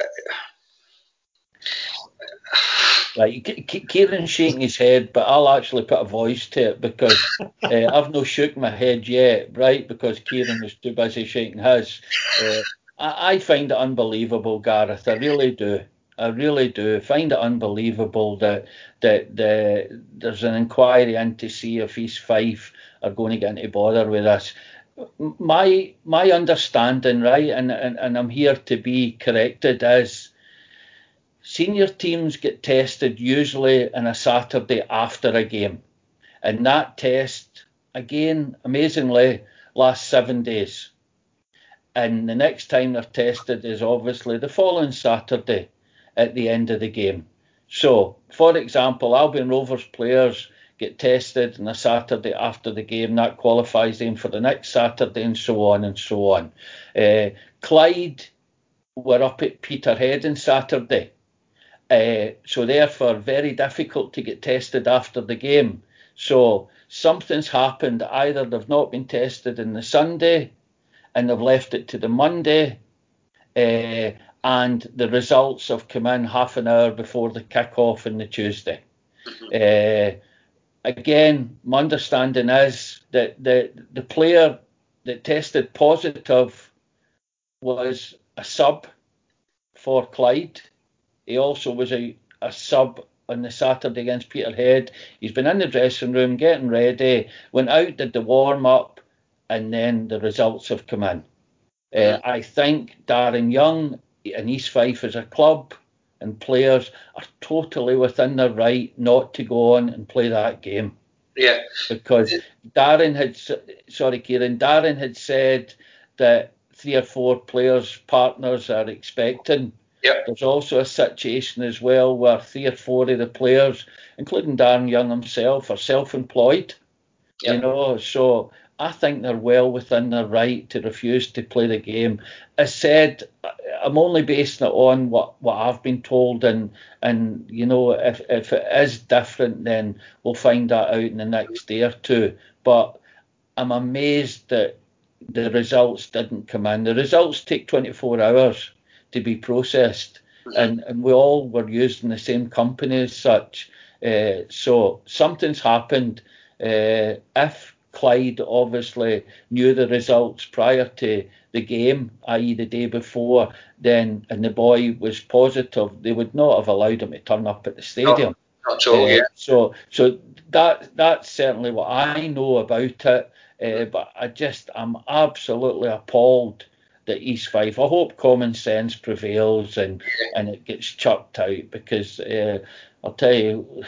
Right, Kieran's shaking his head, but I'll actually put a voice to it because uh, I've no shook my head yet, right? Because Kieran was too busy shaking his. Uh, I, I find it unbelievable, Gareth. I really do. I really do find it unbelievable that that the, there's an inquiry in to see if East Fife are going to get into bother with us my my understanding, right, and, and, and I'm here to be corrected, is senior teams get tested usually on a Saturday after a game. And that test, again, amazingly, lasts seven days. And the next time they're tested is obviously the following Saturday at the end of the game. So, for example, Albion Rovers players get tested on a Saturday after the game. That qualifies them for the next Saturday, and so on and so on. Uh, Clyde were up at Peterhead on Saturday. Uh, so therefore, very difficult to get tested after the game. So something's happened. Either they've not been tested in the Sunday, and they've left it to the Monday, uh, and the results have come in half an hour before the kick-off on the Tuesday. Uh, again, my understanding is that the the player that tested positive was a sub for Clyde. He also was a, a sub on the Saturday against Peterhead. He's been in the dressing room getting ready, went out, did the warm up, and then the results have come in. Uh, I think Darren Young and East Fife as a club and players are totally within their right not to go on and play that game. Yeah. Because Darren had, sorry, Kieran, Darren had said that three or four players, partners are expecting. Yep. There's also a situation as well where three or four of the players, including Darren Young himself, are self-employed. Yep. You know, so I think they're well within their right to refuse to play the game. As said, I'm only basing it on what, what I've been told, and and you know if if it is different, then we'll find that out in the next day or two. But I'm amazed that the results didn't come in. The results take 24 hours to be processed, and and we all were using the same company as such. Uh, so something's happened. Uh, if Clyde obviously knew the results prior to the game, i.e., the day before, then and the boy was positive, they would not have allowed him to turn up at the stadium. Not, not so, uh, yeah. So, so that that's certainly what I know about it. Uh, but I just I'm absolutely appalled that East Fife. I hope common sense prevails and and it gets chucked out because uh, I'll tell you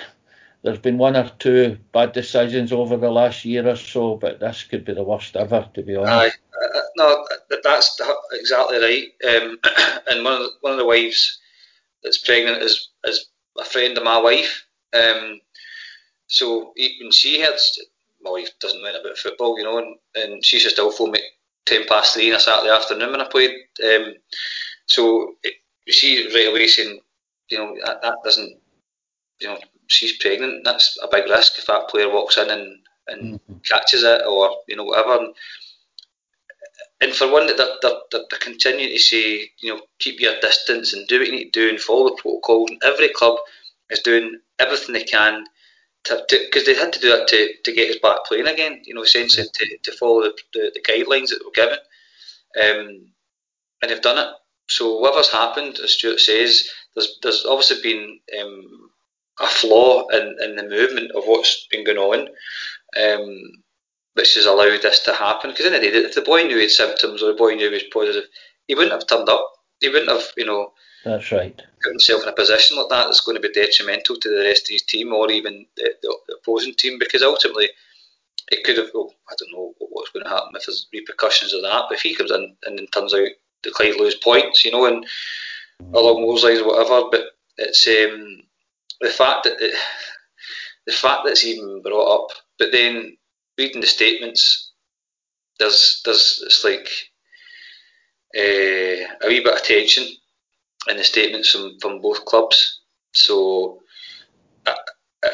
there's been one or two bad decisions over the last year or so, but this could be the worst ever, to be honest. Uh, no, that's exactly right. Um, and one of the, one of the wives that's pregnant is is a friend of my wife. Um, so when she heard, my wife doesn't know about football, you know, and, and she used to phone me ten past three on a Saturday afternoon when I played. Um, so it, she right away saying, you know, that, that doesn't, you know, she's pregnant. That's a big risk if that player walks in and, and mm-hmm. catches it or you know whatever. And for one, they're, they're, they're, continuing to say, you know, keep your distance and do what you need to do and follow the protocol. And every club is doing everything they can because they had to do that to, to get us back playing again. You know, essentially to, to follow the, the, the guidelines that were given, um, and they've done it. So whatever's happened, as Stuart says, there's there's obviously been um, a flaw in, in the movement of what's been going on, um, which has allowed this to happen. Because in the day, if the boy knew he had symptoms or the boy knew he was positive, he wouldn't have turned up. He wouldn't have, you know, that's right. Put himself in a position like that that's going to be detrimental to the rest of his team or even the, the, the opposing team because ultimately it could have. Well, I don't know what's going to happen if there's repercussions of that. But if he comes in and then turns out the Clyde lose points, you know, and along those lines, or whatever. But it's um, the fact that it, the fact that it's even brought up, but then reading the statements, there's there's it's like uh, a wee bit of tension in the statements from, from both clubs. So, uh,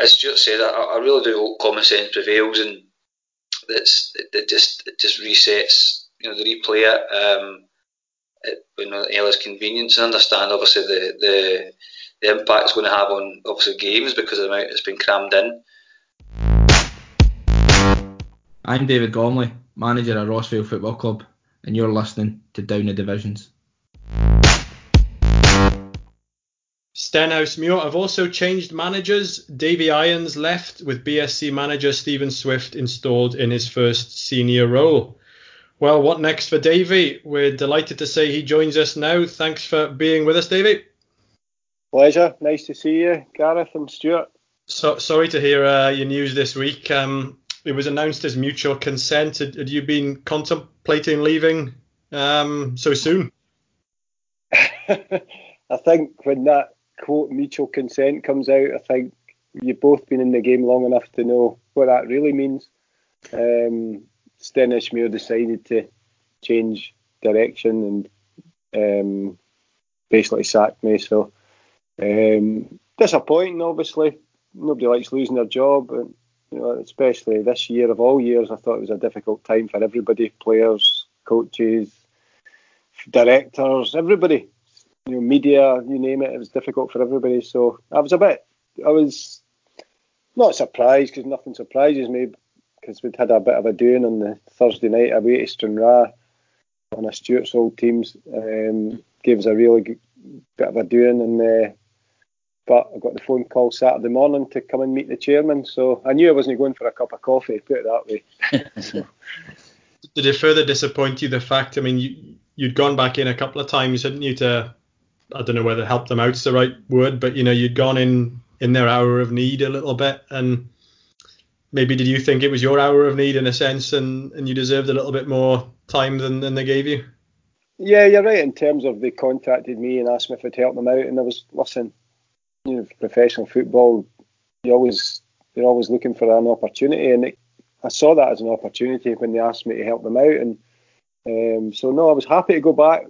as Stuart said, I, I really do hope common sense prevails and that's it, it just it just resets. You know, the replay it. Um, it, you know, Ella's convenience and understand obviously the the the impact it's going to have on obviously games because of the amount it's been crammed in. I'm David Gormley, manager at Rossvale Football Club, and you're listening to Down the Divisions. Stenhousemuir have also changed managers. Davy Irons left with BSC manager Stephen Swift installed in his first senior role. Well, what next for Davy? We're delighted to say he joins us now. Thanks for being with us, Davy. Pleasure. Nice to see you, Gareth and Stuart. So, sorry to hear uh, your news this week. Um, it was announced as mutual consent. Had, had you been contemplating leaving um, so soon? I think when that quote mutual consent comes out, I think you've both been in the game long enough to know what that really means. Um, Stenhousemuir decided to change direction and um, basically sacked me. So um, disappointing, obviously. Nobody likes losing their job, and you know, especially this year of all years, I thought it was a difficult time for everybody, players, coaches, directors, everybody. You know, media, you name it, it was difficult for everybody. So I was a bit, I was not surprised because nothing surprises me because we'd had a bit of a doing on the Thursday night away to Stranraer on a Stuart's old teams. Um, gave us a really good, bit of a doing, and uh, but I got the phone call Saturday morning to come and meet the chairman. So I knew I wasn't going for a cup of coffee. Put it that way. so. Did it further disappoint you the fact? I mean, you, you'd gone back in a couple of times, hadn't you? To I don't know whether help them out is the right word, but you know, you'd gone in in their hour of need a little bit, and maybe did you think it was your hour of need in a sense, and and you deserved a little bit more time than than they gave you? Yeah, you're right in terms of they contacted me and asked me if I'd help them out, and I was listen. Professional football, you always you're always looking for an opportunity, and it, I saw that as an opportunity when they asked me to help them out, and um, so no, I was happy to go back.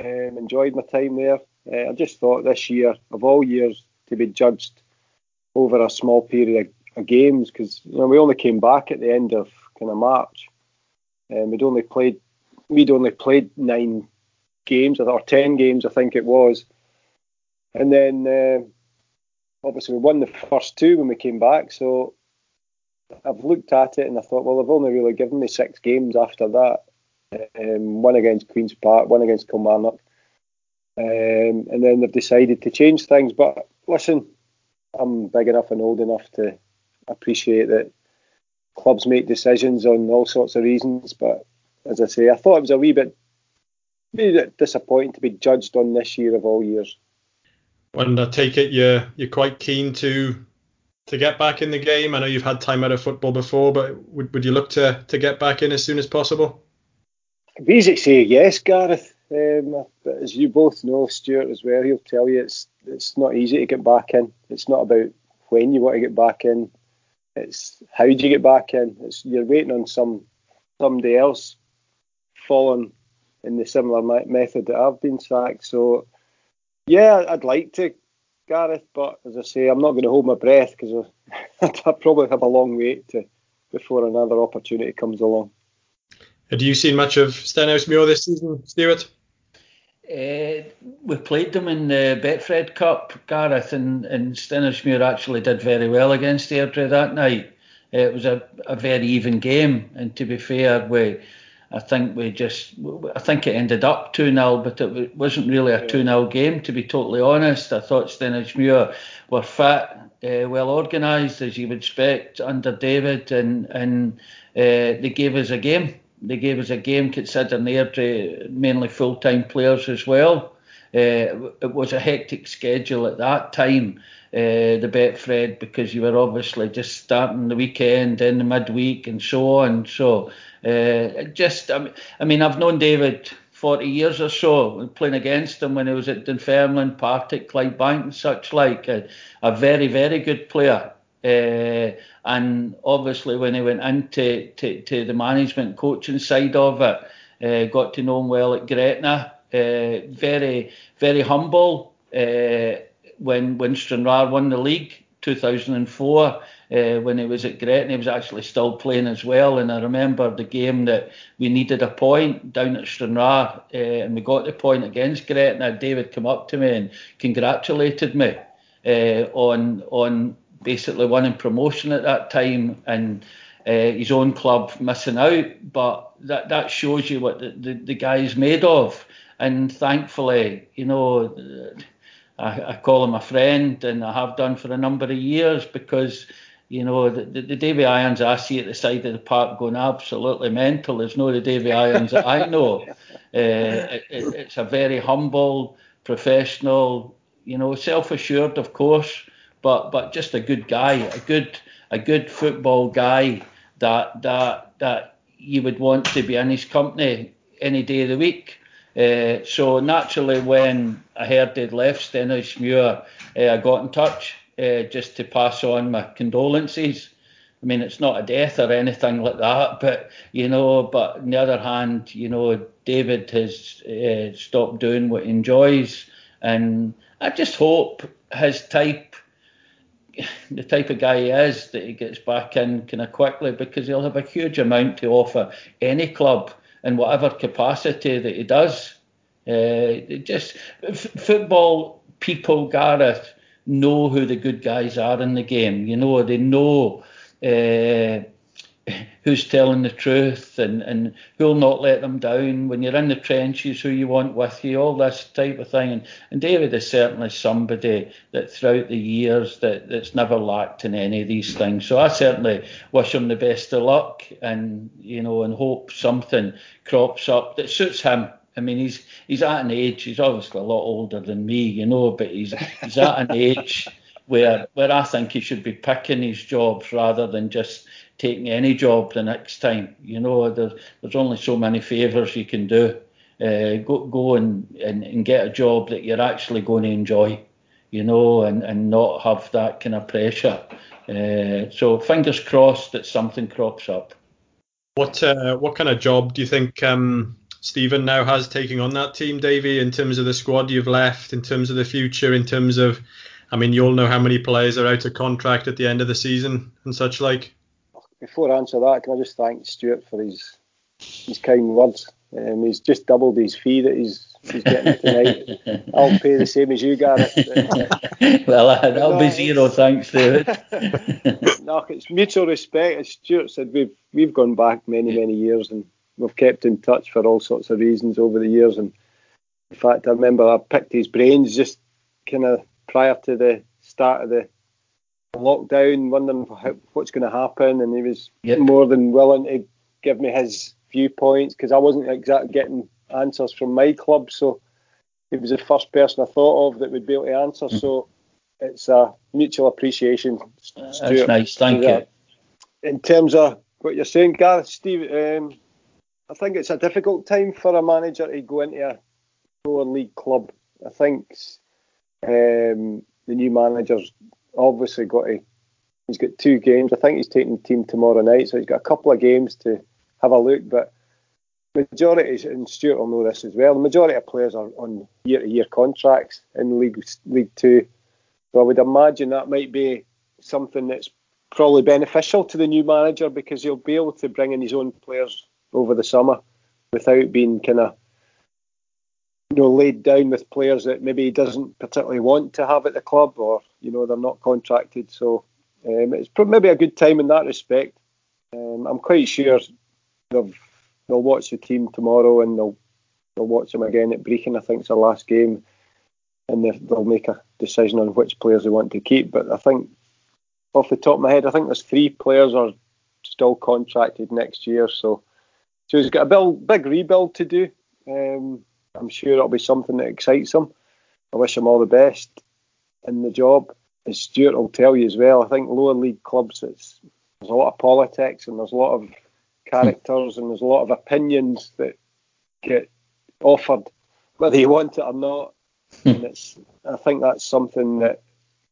Um, enjoyed my time there. Uh, I just thought this year, of all years, to be judged over a small period of, of games, because you know we only came back at the end of kind of March, and we'd only played we'd only played nine games or ten games, I think it was, and then uh, obviously we won the first two when we came back. So I've looked at it and I thought, well, they've only really given me six games after that. Um, one against Queens Park, one against Kilmarnock, um, and then they've decided to change things. But listen, I'm big enough and old enough to appreciate that clubs make decisions on all sorts of reasons. But as I say, I thought it was a wee bit, wee bit disappointing to be judged on this year of all years. And I take it you're you're quite keen to to get back in the game. I know you've had time out of football before, but would, would you look to to get back in as soon as possible? To say yes, Gareth. Um, but as you both know, Stuart as well, he'll tell you it's it's not easy to get back in. It's not about when you want to get back in. It's how do you get back in. It's you're waiting on some somebody else following in the similar method that I've been sacked. So yeah, I'd like to, Gareth, but as I say, I'm not going to hold my breath because I probably have a long wait to before another opportunity comes along. Have you seen much of Stenhousemuir this season, Stuart? Uh, we played them in the Betfred Cup, Gareth, and, and Stenhousemuir actually did very well against Airdrie that night. It was a, a very even game, and to be fair, we I think we just I think it ended up 2 0, but it wasn't really a 2 0 game to be totally honest. I thought Stenhousemuir were fit, uh, well organised as you would expect under David, and and uh, they gave us a game they gave us a game considering they're mainly full time players as well. Uh, it was a hectic schedule at that time, uh, the Betfred, because you were obviously just starting the weekend and the midweek and so on. So, uh, just, I mean, I mean, I've known David 40 years or so, playing against him when he was at Dunfermline, Partick, Clydebank, and such like. A, a very, very good player. Uh, and obviously, when he went into to, to the management coaching side of it, uh, got to know him well at Gretna. Uh, very, very humble. Uh, when when Stranraer won the league 2004, uh, when he was at Gretna, he was actually still playing as well. And I remember the game that we needed a point down at Stranraer, uh, and we got the point against Gretna. David came up to me and congratulated me on on basically winning promotion at that time and uh, his own club missing out. But that, that shows you what the, the, the guy's made of. And thankfully, you know, I, I, call him a friend and I have done for a number of years because, you know, the, the, the Davy Irons I see at the side of the park going absolutely mental is no the Davy Irons that I know. Uh, it, it, it's a very humble, professional, you know, self assured, of course but but just a good guy, a good a good football guy that that that you would want to be in his company any day of the week. Uh, so naturally, when I heard they'd left Stenhousemuir, uh, I got in touch uh, just to pass on my condolences. I mean, it's not a death or anything like that, but you know, but on the other hand, you know, David has uh, stopped doing what he enjoys, and I just hope his type, the type of guy he is, that he gets back in kind of quickly because he'll have a huge amount to offer any club in whatever capacity that he does. Uh, just f- football people, Gareth, know who the good guys are in the game. You know, they know uh, who's telling the truth and, and who'll not let them down when you're in the trenches, who you want with you, all this type of thing. And, and David is certainly somebody that throughout the years that, that's never lacked in any of these things. So I certainly wish him the best of luck and you know and hope something crops up that suits him. I mean, he's he's at an age. He's obviously a lot older than me, you know, but he's he's at an age where where I think he should be picking his jobs rather than just taking any job the next time. You know, there's there's only so many favours you can do. Uh, go go and, and, and get a job that you're actually going to enjoy, you know, and, and not have that kind of pressure. Uh, so fingers crossed that something crops up. What uh, what kind of job do you think um, Stephen now has taking on that team, Davey, in terms of the squad you've left, in terms of the future, in terms of, I mean, you all know how many players are out of contract at the end of the season and such like before I answer that, can I just thank Stuart for his his kind words? Um, he's just doubled his fee that he's he's getting tonight. I'll pay the same as you, Gareth. well, uh, that'll be zero, thanks, David. no, it's mutual respect. As Stuart said, we've we've gone back many many years and we've kept in touch for all sorts of reasons over the years. And in fact, I remember I picked his brains just kind of prior to the start of the lockdown, wondering how, what's going to happen, and he was yep. more than willing to give me his viewpoints because I wasn't exactly getting answers from my club. So he was the first person I thought of that would be able to answer. Mm. So it's a mutual appreciation. Stuart, That's nice, thank you. In terms of what you're saying, Gareth, Steve, um, I think it's a difficult time for a manager to go into a lower league club. I think um, the new manager's obviously got to. He's got two games. I think he's taking the team tomorrow night, so he's got a couple of games to have a look. But majority, and Stuart will know this as well. The majority of players are on year-to-year contracts in League League Two, so I would imagine that might be something that's probably beneficial to the new manager because he'll be able to bring in his own players over the summer without being kind of you know laid down with players that maybe he doesn't particularly want to have at the club or you know they're not contracted. So um, it's maybe a good time in that respect. Um, I'm quite sure they'll they'll watch the team tomorrow and they'll they'll watch them again at Brechin. I think it's their last game, and they'll make a decision on which players they want to keep. But I think off the top of my head, I think there's three players are still contracted next year. So so he's got a build, big rebuild to do. Um, I'm sure it'll be something that excites him. I wish him all the best in the job. As Stuart will tell you as well, I think lower league clubs, it's, there's a lot of politics and there's a lot of characters and there's a lot of opinions that get offered, whether you want it or not. Hmm. and it's, I think that's something that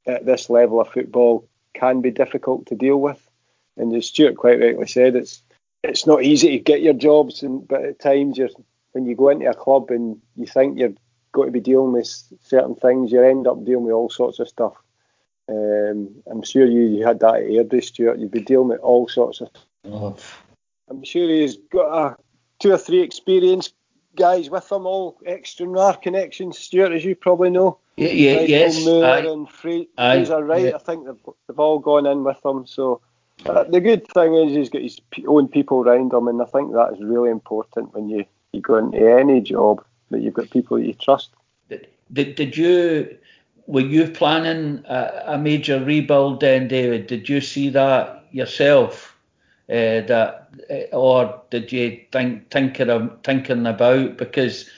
at this level of football can be difficult to deal with. And as Stuart quite rightly said, it's it's not easy to get your jobs, and but at times you're when you go into a club and you think you're going to be dealing with certain things, you end up dealing with all sorts of stuff. Um, I'm sure you, you had that at Airdrie, Stuart. You'd be dealing with all sorts of. Oh. I'm sure he's got a, two or three experienced guys with him, all Stenhousemuir connections, Stuart, as you probably know. Yeah, yeah, Michael yes. Moore and Fra- Fraser Wright, yeah. I think they've, they've all gone in with him. So uh, the good thing is he's got his own people around him, and I think that is really important when you you go into any job that you've got people you trust. Did, did you were you planning a, a major rebuild then, David? Did you see that yourself? Uh, that uh, or did you think thinking thinking about because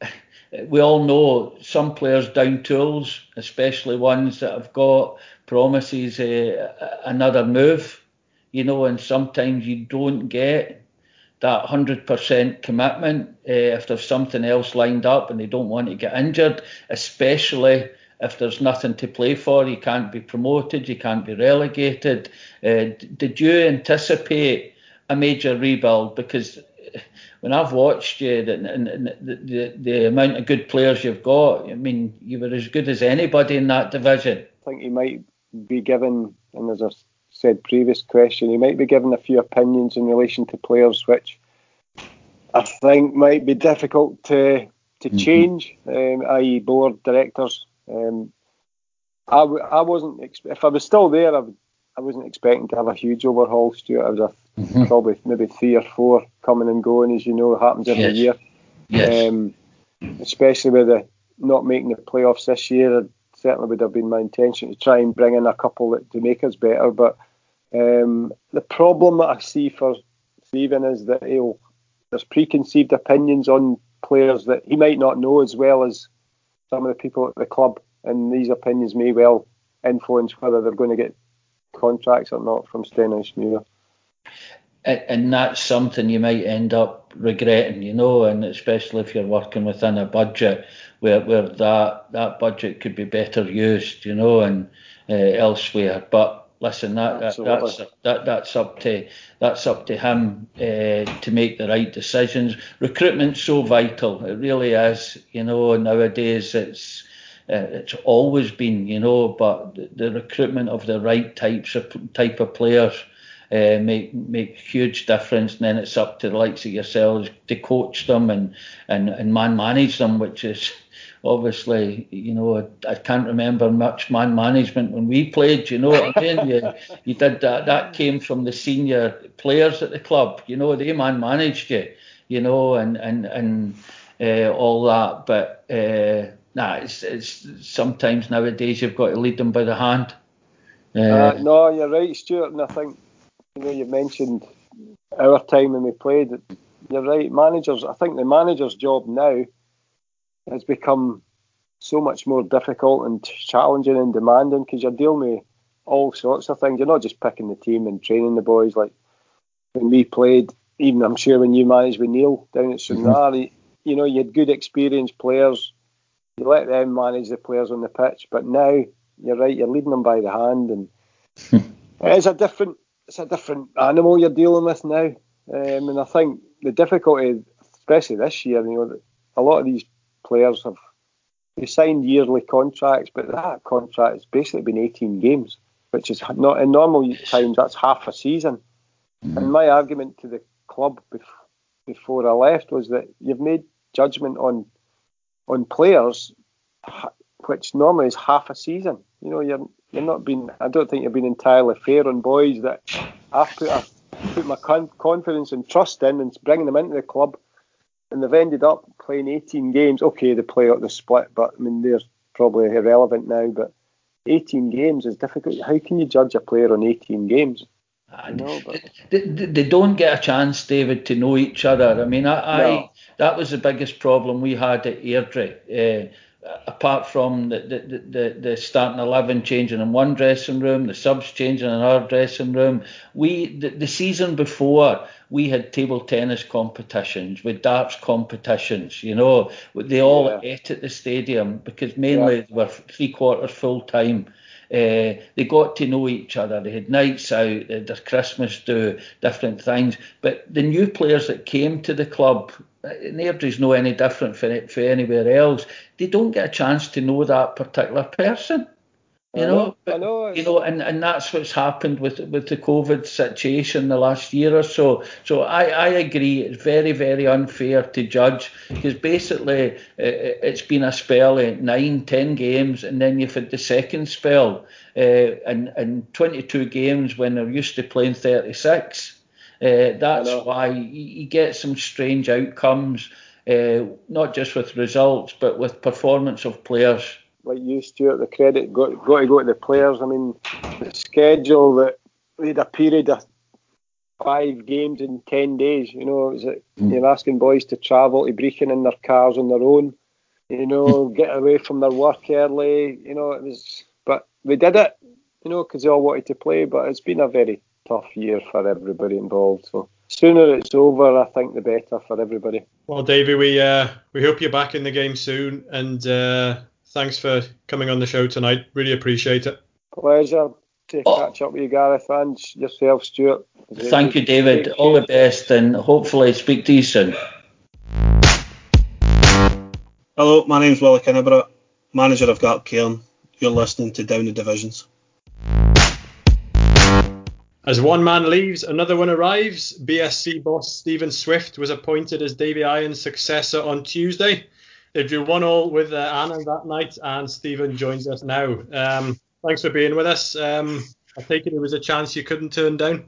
we all know some players down tools, especially ones that have got promises uh, another move, you know, and sometimes you don't get that 100% commitment uh, if there's something else lined up and they don't want to get injured, especially if there's nothing to play for. You can't be promoted, you can't be relegated. Uh, did you anticipate a major rebuild? Because when I've watched you and, and, and the, the, the amount of good players you've got, I mean, you were as good as anybody in that division. I think you might be given, and as I said previous question, you might be given a few opinions in relation to players which I think might be difficult to to mm-hmm. change, um, i.e. board directors. Um, I, I wasn't if I was still there, I, I wasn't expecting to have a huge overhaul. Stuart, I was a mm-hmm. probably maybe three or four coming and going, as you know, happens every yes. year. Yes. Um, especially with the not making the playoffs this year, certainly would have been my intention to try and bring in a couple that, to make us better. But um, the problem that I see for Stephen is that he'll there's preconceived opinions on players that he might not know as well as some of the people at the club, and these opinions may well influence whether they're going to get contracts or not from And that's something you might end up regretting, you know, and especially if you're working within a budget where where that that budget could be better used, you know, and uh, elsewhere. But listen, that, that that's that that's up to that's up to him uh, to make the right decisions. Recruitment's so vital, it really is, you know. Nowadays, it's uh, it's always been, you know, but the, the recruitment of the right types of type of players uh, make make huge difference. And then it's up to the likes of yourselves to coach them and and and man manage them, which is obviously, you know, I, I, can't remember much man management when we played. You know what I mean? you, you did that. That came from the senior players at the club. You know, they man managed you. You know, and and and uh, all that. But uh, nah, it's, it's sometimes nowadays you've got to lead them by the hand. Uh, uh no, you're right, Stuart, and I think you know, you mentioned our time when we played. You're right, managers. I think the manager's job now has become so much more difficult and challenging and demanding because you're dealing with all sorts of things. You're not just picking the team and training the boys like when we played. Even I'm sure when you managed with Neil down at Stranraer, mm-hmm. you know, you had good experienced players. You let them manage the players on the pitch, but now you're right. You're leading them by the hand, and it's a different it's a different animal you're dealing with now. Um, and I think the difficulty, especially this year, you know, a lot of these players have they signed yearly contracts, but that contract has basically been 18 games, which is not in normal times that's half a season. Mm-hmm. And my argument to the club before I left was that you've made judgment on on players, which normally is half a season. You know, you're you're not being. I don't think you've been entirely fair on boys that I've put a, put my con- confidence and trust in and bringing them into the club, and they've ended up playing 18 games. Okay, they play out the split, but I mean they're probably irrelevant now. But 18 games is difficult. How can you judge a player on 18 games? No, but... they, they, don't get a chance, David, to know each other. I mean, I, no. I that was the biggest problem we had at Airdrie. Uh, apart from the, the, the, the starting 11 changing in one dressing room, the subs changing in another dressing room, we the, the season before we had table tennis competitions with darts competitions. You know, they all yeah. ate at the stadium because mainly yeah. they were three quarters full time. Uh, they got to know each other. They had nights out, they had their Christmas do, different things. But the new players that came to the club Airdrie's no any different for, for anywhere else. They don't get a chance to know that particular person. You I know, know, but, know you know, and, and that's what's happened with with the COVID situation the last year or so. So I, I agree, it's very very unfair to judge because basically it, has been a spell of nine, ten games, and then you've had the second spell, uh, and and 22 games when they're used to playing 36. Uh, that's why you get some strange outcomes, uh, not just with results, but with performance of players. Like you, Stuart, the credit got, got to go to the players. I mean, the schedule that we had a period of five games in 10 days. You know, it was like mm. you're asking boys to travel to Brechin in their cars on their own, you know, get away from their work early. You know, it was, but we did it, you know, because they all wanted to play. But it's been a very tough year for everybody involved. So sooner it's over, I think the better for everybody. Well, Davey, we uh, we hope you're back in the game soon, and uh, thanks for coming on the show tonight. Really appreciate it. Pleasure to oh. catch up with you, Gareth, and yourself, Stuart. Thank you, David. All the best, and hopefully speak to you soon. Hello, my name's Willie Kinneborough, manager of Gartcairn. You're listening to Down the Divisions. As one man leaves, another one arrives. BSC boss Stephen Swift was appointed as Davy Irons' successor on Tuesday. They drew one all with uh, Annan that night, and Stephen joins us now. Um, thanks for being with us. Um, I take it it was a chance you couldn't turn down.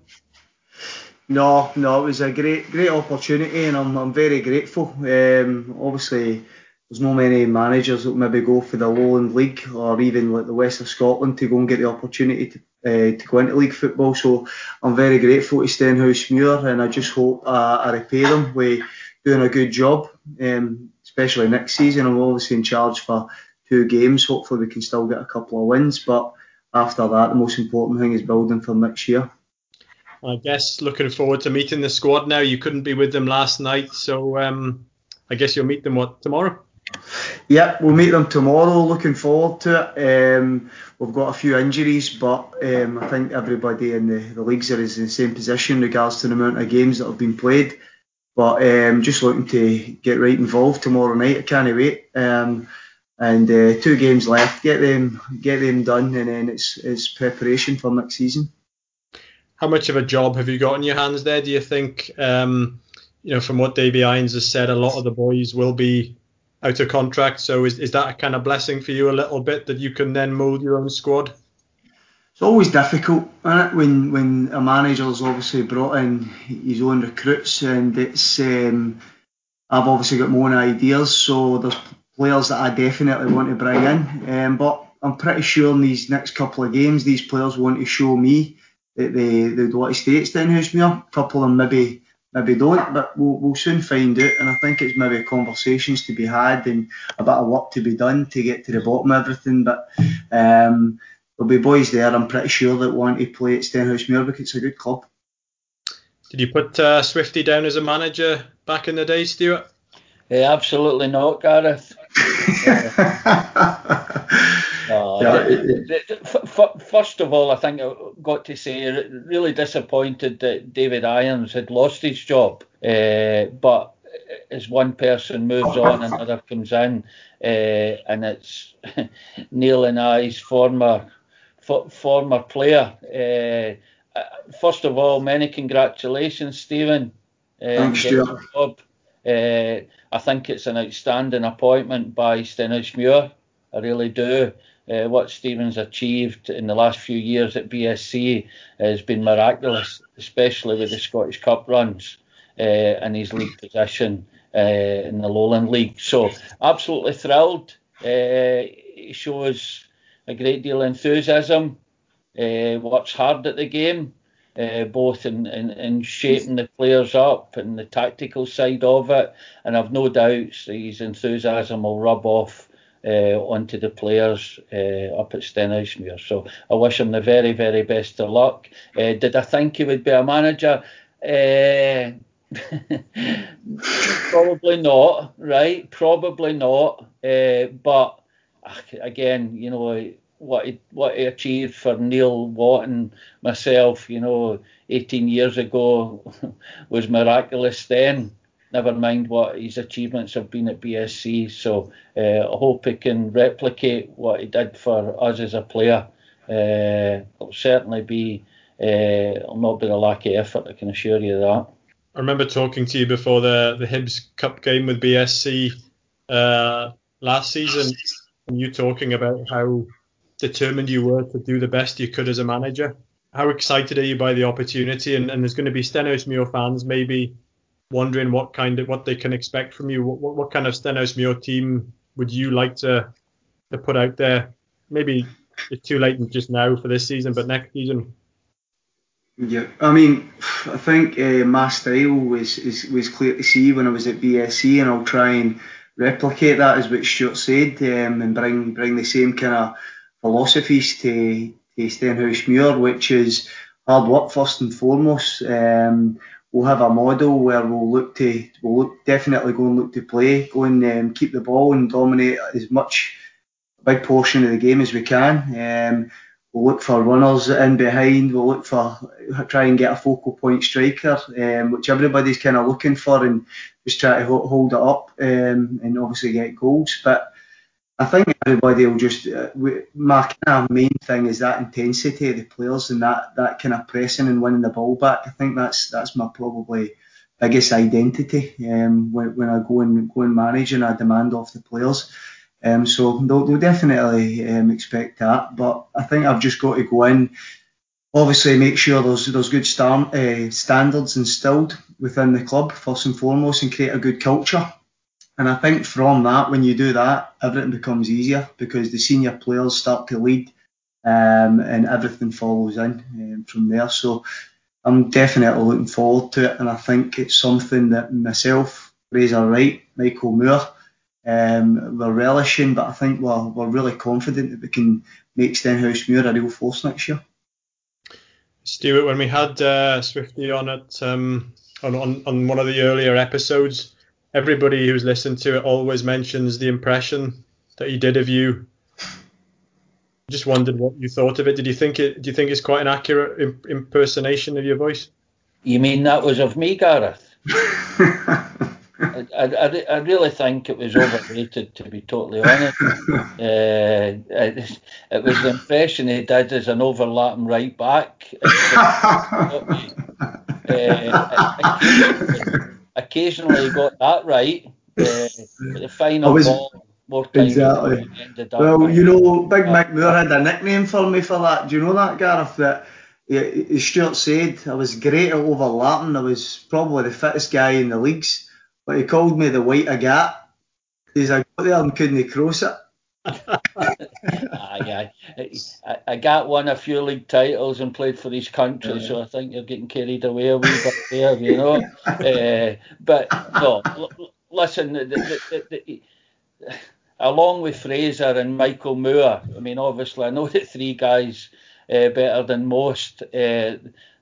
No, no, it was a great, great opportunity, and I'm, I'm very grateful. Um, obviously, there's no many managers that maybe go for the Lowland League or even like the West of Scotland to go and get the opportunity to uh, to go into league football. So I'm very grateful to Stenhousemuir, and I just hope uh, I repay them with doing a good job, um, especially next season. I'm obviously in charge for two games. Hopefully we can still get a couple of wins, but after that, the most important thing is building for next year. I guess looking forward to meeting the squad now. You couldn't be with them last night, so um, I guess you'll meet them what tomorrow. Yeah, we'll meet them tomorrow. Looking forward to it. Um, we've got a few injuries, but um, I think everybody in the, the leagues are in the same position in regards to the amount of games that have been played. But um, just looking to get right involved tomorrow night. I can't wait. Um, and uh, two games left. Get them, get them done, and then it's it's preparation for next season. How much of a job have you got in your hands there? Do you think? Um, you know, from what Davy Irons has said, a lot of the boys will be out of contract. So is, is that a kind of blessing for you a little bit that you can then mould your own squad? It's always difficult when when a manager's obviously brought in his own recruits and it's um, I've obviously got my own ideas. So there's players that I definitely want to bring in, um, but I'm pretty sure in these next couple of games these players want to show me that they they want to stay at Stenhousemuir. A couple of them maybe maybe don't, but we'll, we'll soon find out. And I think it's maybe conversations to be had and a bit of work to be done to get to the bottom of everything. But um, there'll be boys there, I'm pretty sure, that want to play at Stenhousemuir because it's a good club. Did you put uh, Swifty down as a manager back in the day, Stuart? Yeah, absolutely not, Gareth. first of all, I think I got to say, really disappointed that David Irons had lost his job. Uh, but as one person moves on, another comes in, uh, and it's Neil and I's former former player. Uh, first of all, many congratulations, Stephen. Thanks, Stuart. Uh, I think it's an outstanding appointment by Stenhousemuir. I really do. Uh, what Stephen's achieved in the last few years at BSC has been miraculous, especially with the Scottish Cup runs uh, and his league position uh, in the Lowland League. So, absolutely thrilled. Uh, he shows a great deal of enthusiasm, uh, works hard at the game. Uh, both in, in, in, shaping the players up and the tactical side of it. And I've no doubts his enthusiasm will rub off uh, onto the players up at Stenhousemuir. So I wish him the very, very best of luck. Did I think he would be a manager? Probably not, right? Probably not. But again, you know what he what he achieved for Neil Watt and myself, you know, 18 years ago was miraculous then never mind what his achievements have been at BSC. So uh, I hope he can replicate what he did for us as a player. Uh, it'll certainly be, uh, it'll not be a lack of effort, I can assure you that. I remember talking to you before the, the Hibs Cup game with BSC uh, last season, and you talking about how determined you were to do the best you could as a manager. How excited are you by the opportunity? And, and there's going to be Stenhousemuir fans maybe wondering what kind of what they can expect from you. What, what, what kind of Stenhousemuir team would you like to to put out there? Maybe it's too late just now for this season, but next season. Yeah, I mean, I think uh, my style was is, was clear to see when I was at BSC, and I'll try and replicate that as what Stuart said, um, and bring bring the same kind of philosophies to to Stenhousemuir, which is hard work first and foremost. Um, we'll have a model where we'll look to we'll look, definitely go and look to play, go and um, keep the ball and dominate as much big portion of the game as we can. Um, we'll look for runners in behind. We'll look for try and get a focal point striker, um, which everybody's kind of looking for, and just try to hold it up um, and obviously get goals. But I think everybody will just. Uh, we, my kind of main thing is that intensity of the players and that, that kind of pressing and winning the ball back. I think that's that's my probably biggest identity um, when, when I go and go and manage and I demand off the players. Um, so they'll, they'll definitely um, expect that. But I think I've just got to go in. Obviously, make sure there's there's good stand, uh, standards instilled within the club first and foremost, and create a good culture. And I think from that, when you do that, everything becomes easier because the senior players start to lead um, and everything follows in um, from there. So I'm definitely looking forward to it. And I think it's something that myself, Fraser Wright, Michael Moore, um, we're relishing, but I think we're, we're really confident that we can make Stenhouse Stenhousemuir a real force next year. Stuart, when we had uh, Swifty on it um, on, on, on one of the earlier episodes, everybody who's listened to it always mentions the impression that he did of you. Just wondered what you thought of it. Did you think it? Do you think it's quite an accurate imp- impersonation of your voice? You mean that was of me, Gareth? I, I, I, really think it was overrated, to be totally honest. Uh, it, it, was the impression he did as an overlapping right back. uh, occasionally he got that right. Uh, the final was, ball, more time exactly. Well, you know, Big Mick Moore had a nickname for me for that. Do you know that, Gareth? That as Stuart said, I was great at overlapping. I was probably the fittest guy in the leagues, but he called me the white agat. He's I got there and couldn't cross it. aye, I, I got won a few league titles and played for these countries, yeah. so I think you're getting carried away a wee bit there, you know. uh, but no, l- listen, the, the, the, along with Fraser and Michael Moore, I mean, obviously, I know the three guys uh, better than most. Uh,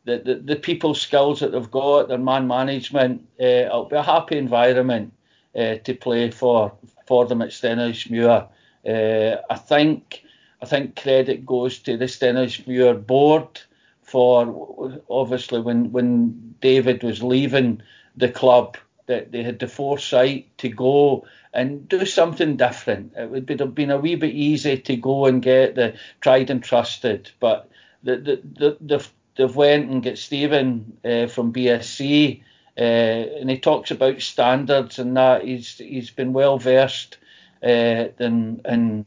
the, the, the skills that they've got, their man management, uh, it'll be a happy environment uh, to play for for them at Stenhousemuir. Uh, I think I think credit goes to the Stenhousemuir board for obviously when when David was leaving the club that they had the foresight to go and do something different. It would have been a wee bit easy to go and get the tried and trusted, but the the the, the they've went and get Stephen uh, from BSC, uh, and he talks about standards and that. He's he's been well versed uh, in, in,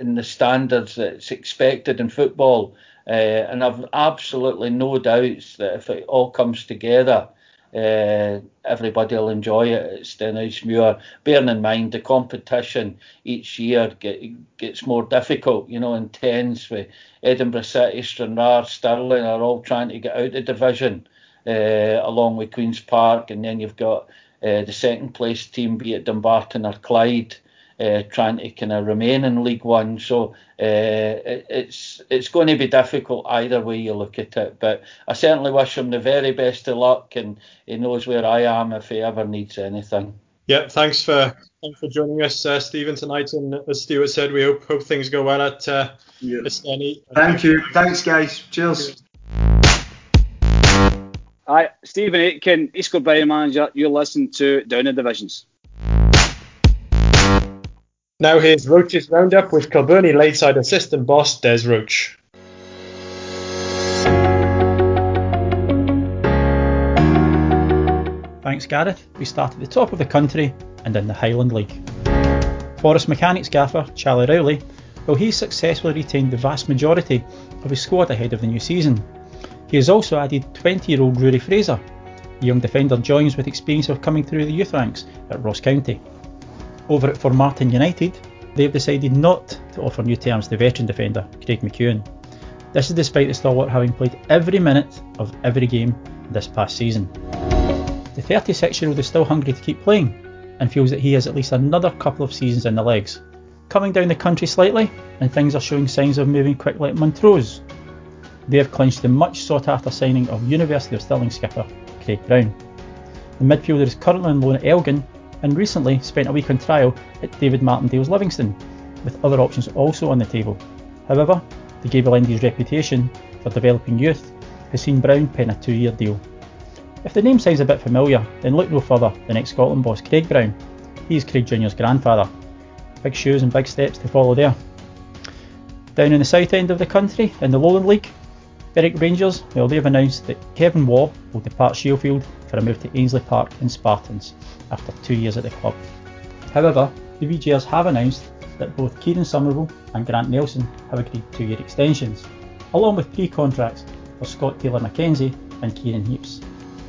in the standards that's expected in football. Uh, and I've absolutely no doubts that if it all comes together, uh, everybody will enjoy it. At Stenhousemuir. Bearing in mind the competition each year get, gets more difficult, you know, intense with Edinburgh City, Stranraer, Stirling are all trying to get out of division, uh, along with Queen's Park, and then you've got uh, the second place team, be it Dumbarton or Clyde, uh, trying to kind of remain in League One. So uh, it, it's it's going to be difficult either way you look at it. But I certainly wish him the very best of luck, and he knows where I am if he ever needs anything. Yeah, thanks for thanks for joining us, uh, Stephen, tonight. And as Stuart said, we hope hope things go well at uh, yeah. Thank you. Thanks, guys. Cheers. Hi, Stephen Aitken, East Kilbride manager. You're listening to Down the Divisions. Now here's Roach's roundup with Kilbirnie Ladeside assistant boss Des Roach. Thanks, Gareth. We start at the top of the country and in the Highland League. Forres Mechanics gaffer Charlie Rowley well, he successfully retained the vast majority of his squad ahead of the new season. He has also added 20 year old Rory Fraser. The young defender joins with experience of coming through the youth ranks at Ross County. Over at Formartine United, they have decided not to offer new terms to veteran defender Craig McEwen. This is despite the stalwart having played every minute of every game this past season. The 36 year old is still hungry to keep playing and feels that he has at least another couple of seasons in the legs. Coming down the country slightly, and things are showing signs of moving quickly at Montrose. They have clinched the much sought after signing of University of Stirling skipper Craig Brown. The midfielder is currently on loan at Elgin and recently spent a week on trial at David Martindale's Livingston, with other options also on the table. However, the Gable Endies' reputation for developing youth has seen Brown pen a two year deal. If the name sounds a bit familiar, then look no further than ex Scotland boss Craig Brown. He is Craig Jr.'s grandfather. Big shoes and big steps to follow there. Down in the south end of the country, in the Lowland League, Berwick Rangers, well, they've announced that Kevin Waugh will depart Shielfield for a move to Ainslie Park in Spartans after two years at the club. However, the Wee Gers have announced that both Kieran Somerville and Grant Nelson have agreed two year extensions, along with pre contracts for Scott Taylor Mackenzie and Kieran Heaps.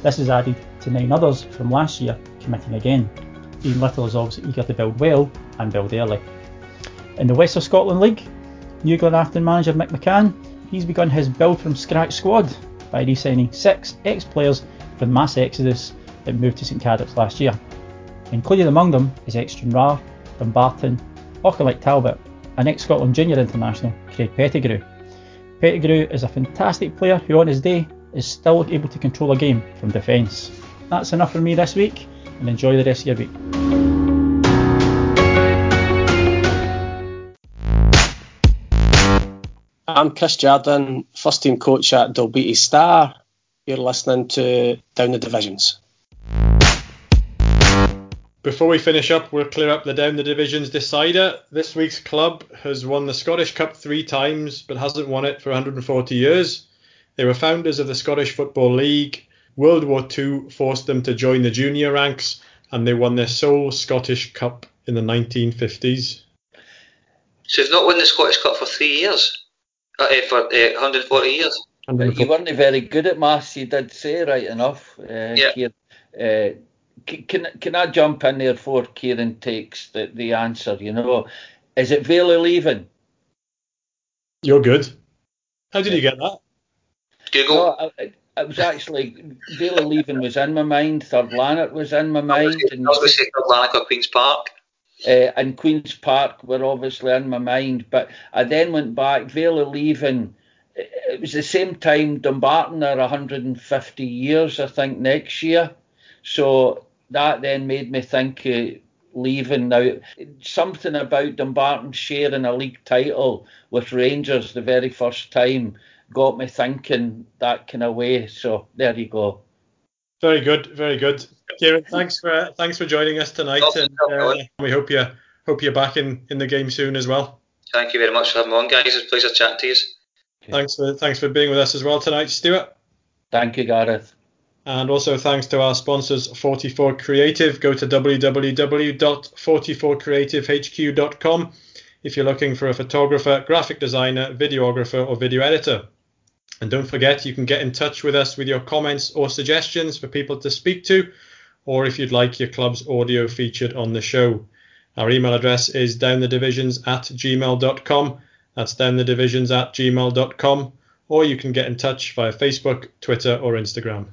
This is added to nine others from last year committing again. Ian Little is obviously eager to build well and build early. In the West of Scotland League, New Glenafton manager Mick McCann, he's begun his build from scratch squad by re-signing six ex-players from mass exodus that moved to St Cadoc's last year. Included among them is ex Stranraer, Dumbarton, Auchinleck Talbot, and ex-Scotland junior international Craig Pettigrew. Pettigrew is a fantastic player who on his day is still able to control a game from defence. That's enough for me this week and enjoy the rest of your week. I'm Chris Jardine, first team coach at Dalbeattie Star. You're listening to Down the Divisions. Before we finish up, we'll clear up the Down the Divisions decider. This week's club has won the Scottish Cup three times but hasn't won it for 140 years. They were founders of the Scottish Football League. World War II forced them to join the junior ranks and they won their sole Scottish Cup in the 1950s. So they've not won the Scottish Cup for three years? Uh, eh, for uh, 140 years? You weren't very good at maths, you did say right enough. Uh, Yeah. Kieran. Uh, c- can, can I jump in there before Kieran takes the, the answer? You know, is it Vale Leven? You're good. How did you get that? Google. No, I, I- it was actually Vale Leven was in my mind. Third Lanark was in my mind, and, I was going to say Atlantic or Queen's Park. uh, and Queens Park were obviously in my mind. But I then went back. Vale Leven. It it was the same time Dumbarton are 150 years, I think, next year. So that then made me think uh, Leven now. Something about Dumbarton sharing a league title with Rangers the very first time got me thinking that kind of way. So there you go. Very good, very good. Kieran, thanks for thanks for joining us tonight, No, and uh, we hope you hope you're back in, in the game soon as well. Thank you very much for having me on, guys. It's a pleasure chatting to you. Thanks for thanks for being with us as well tonight, Stuart. Thank you, Gareth. And also thanks to our sponsors, 44 Creative. Go to www.44creativehq.com if you're looking for a photographer, graphic designer, videographer, or video editor. And don't forget, you can get in touch with us with your comments or suggestions for people to speak to, or if you'd like your club's audio featured on the show. Our email address is downthedivisions at gmail.com. That's downthedivisions at gmail.com. Or you can get in touch via Facebook, Twitter, or Instagram.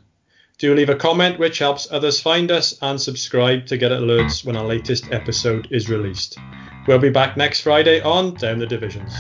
Do leave a comment, which helps others find us, and subscribe to get alerts when our latest episode is released. We'll be back next Friday on Down the Divisions.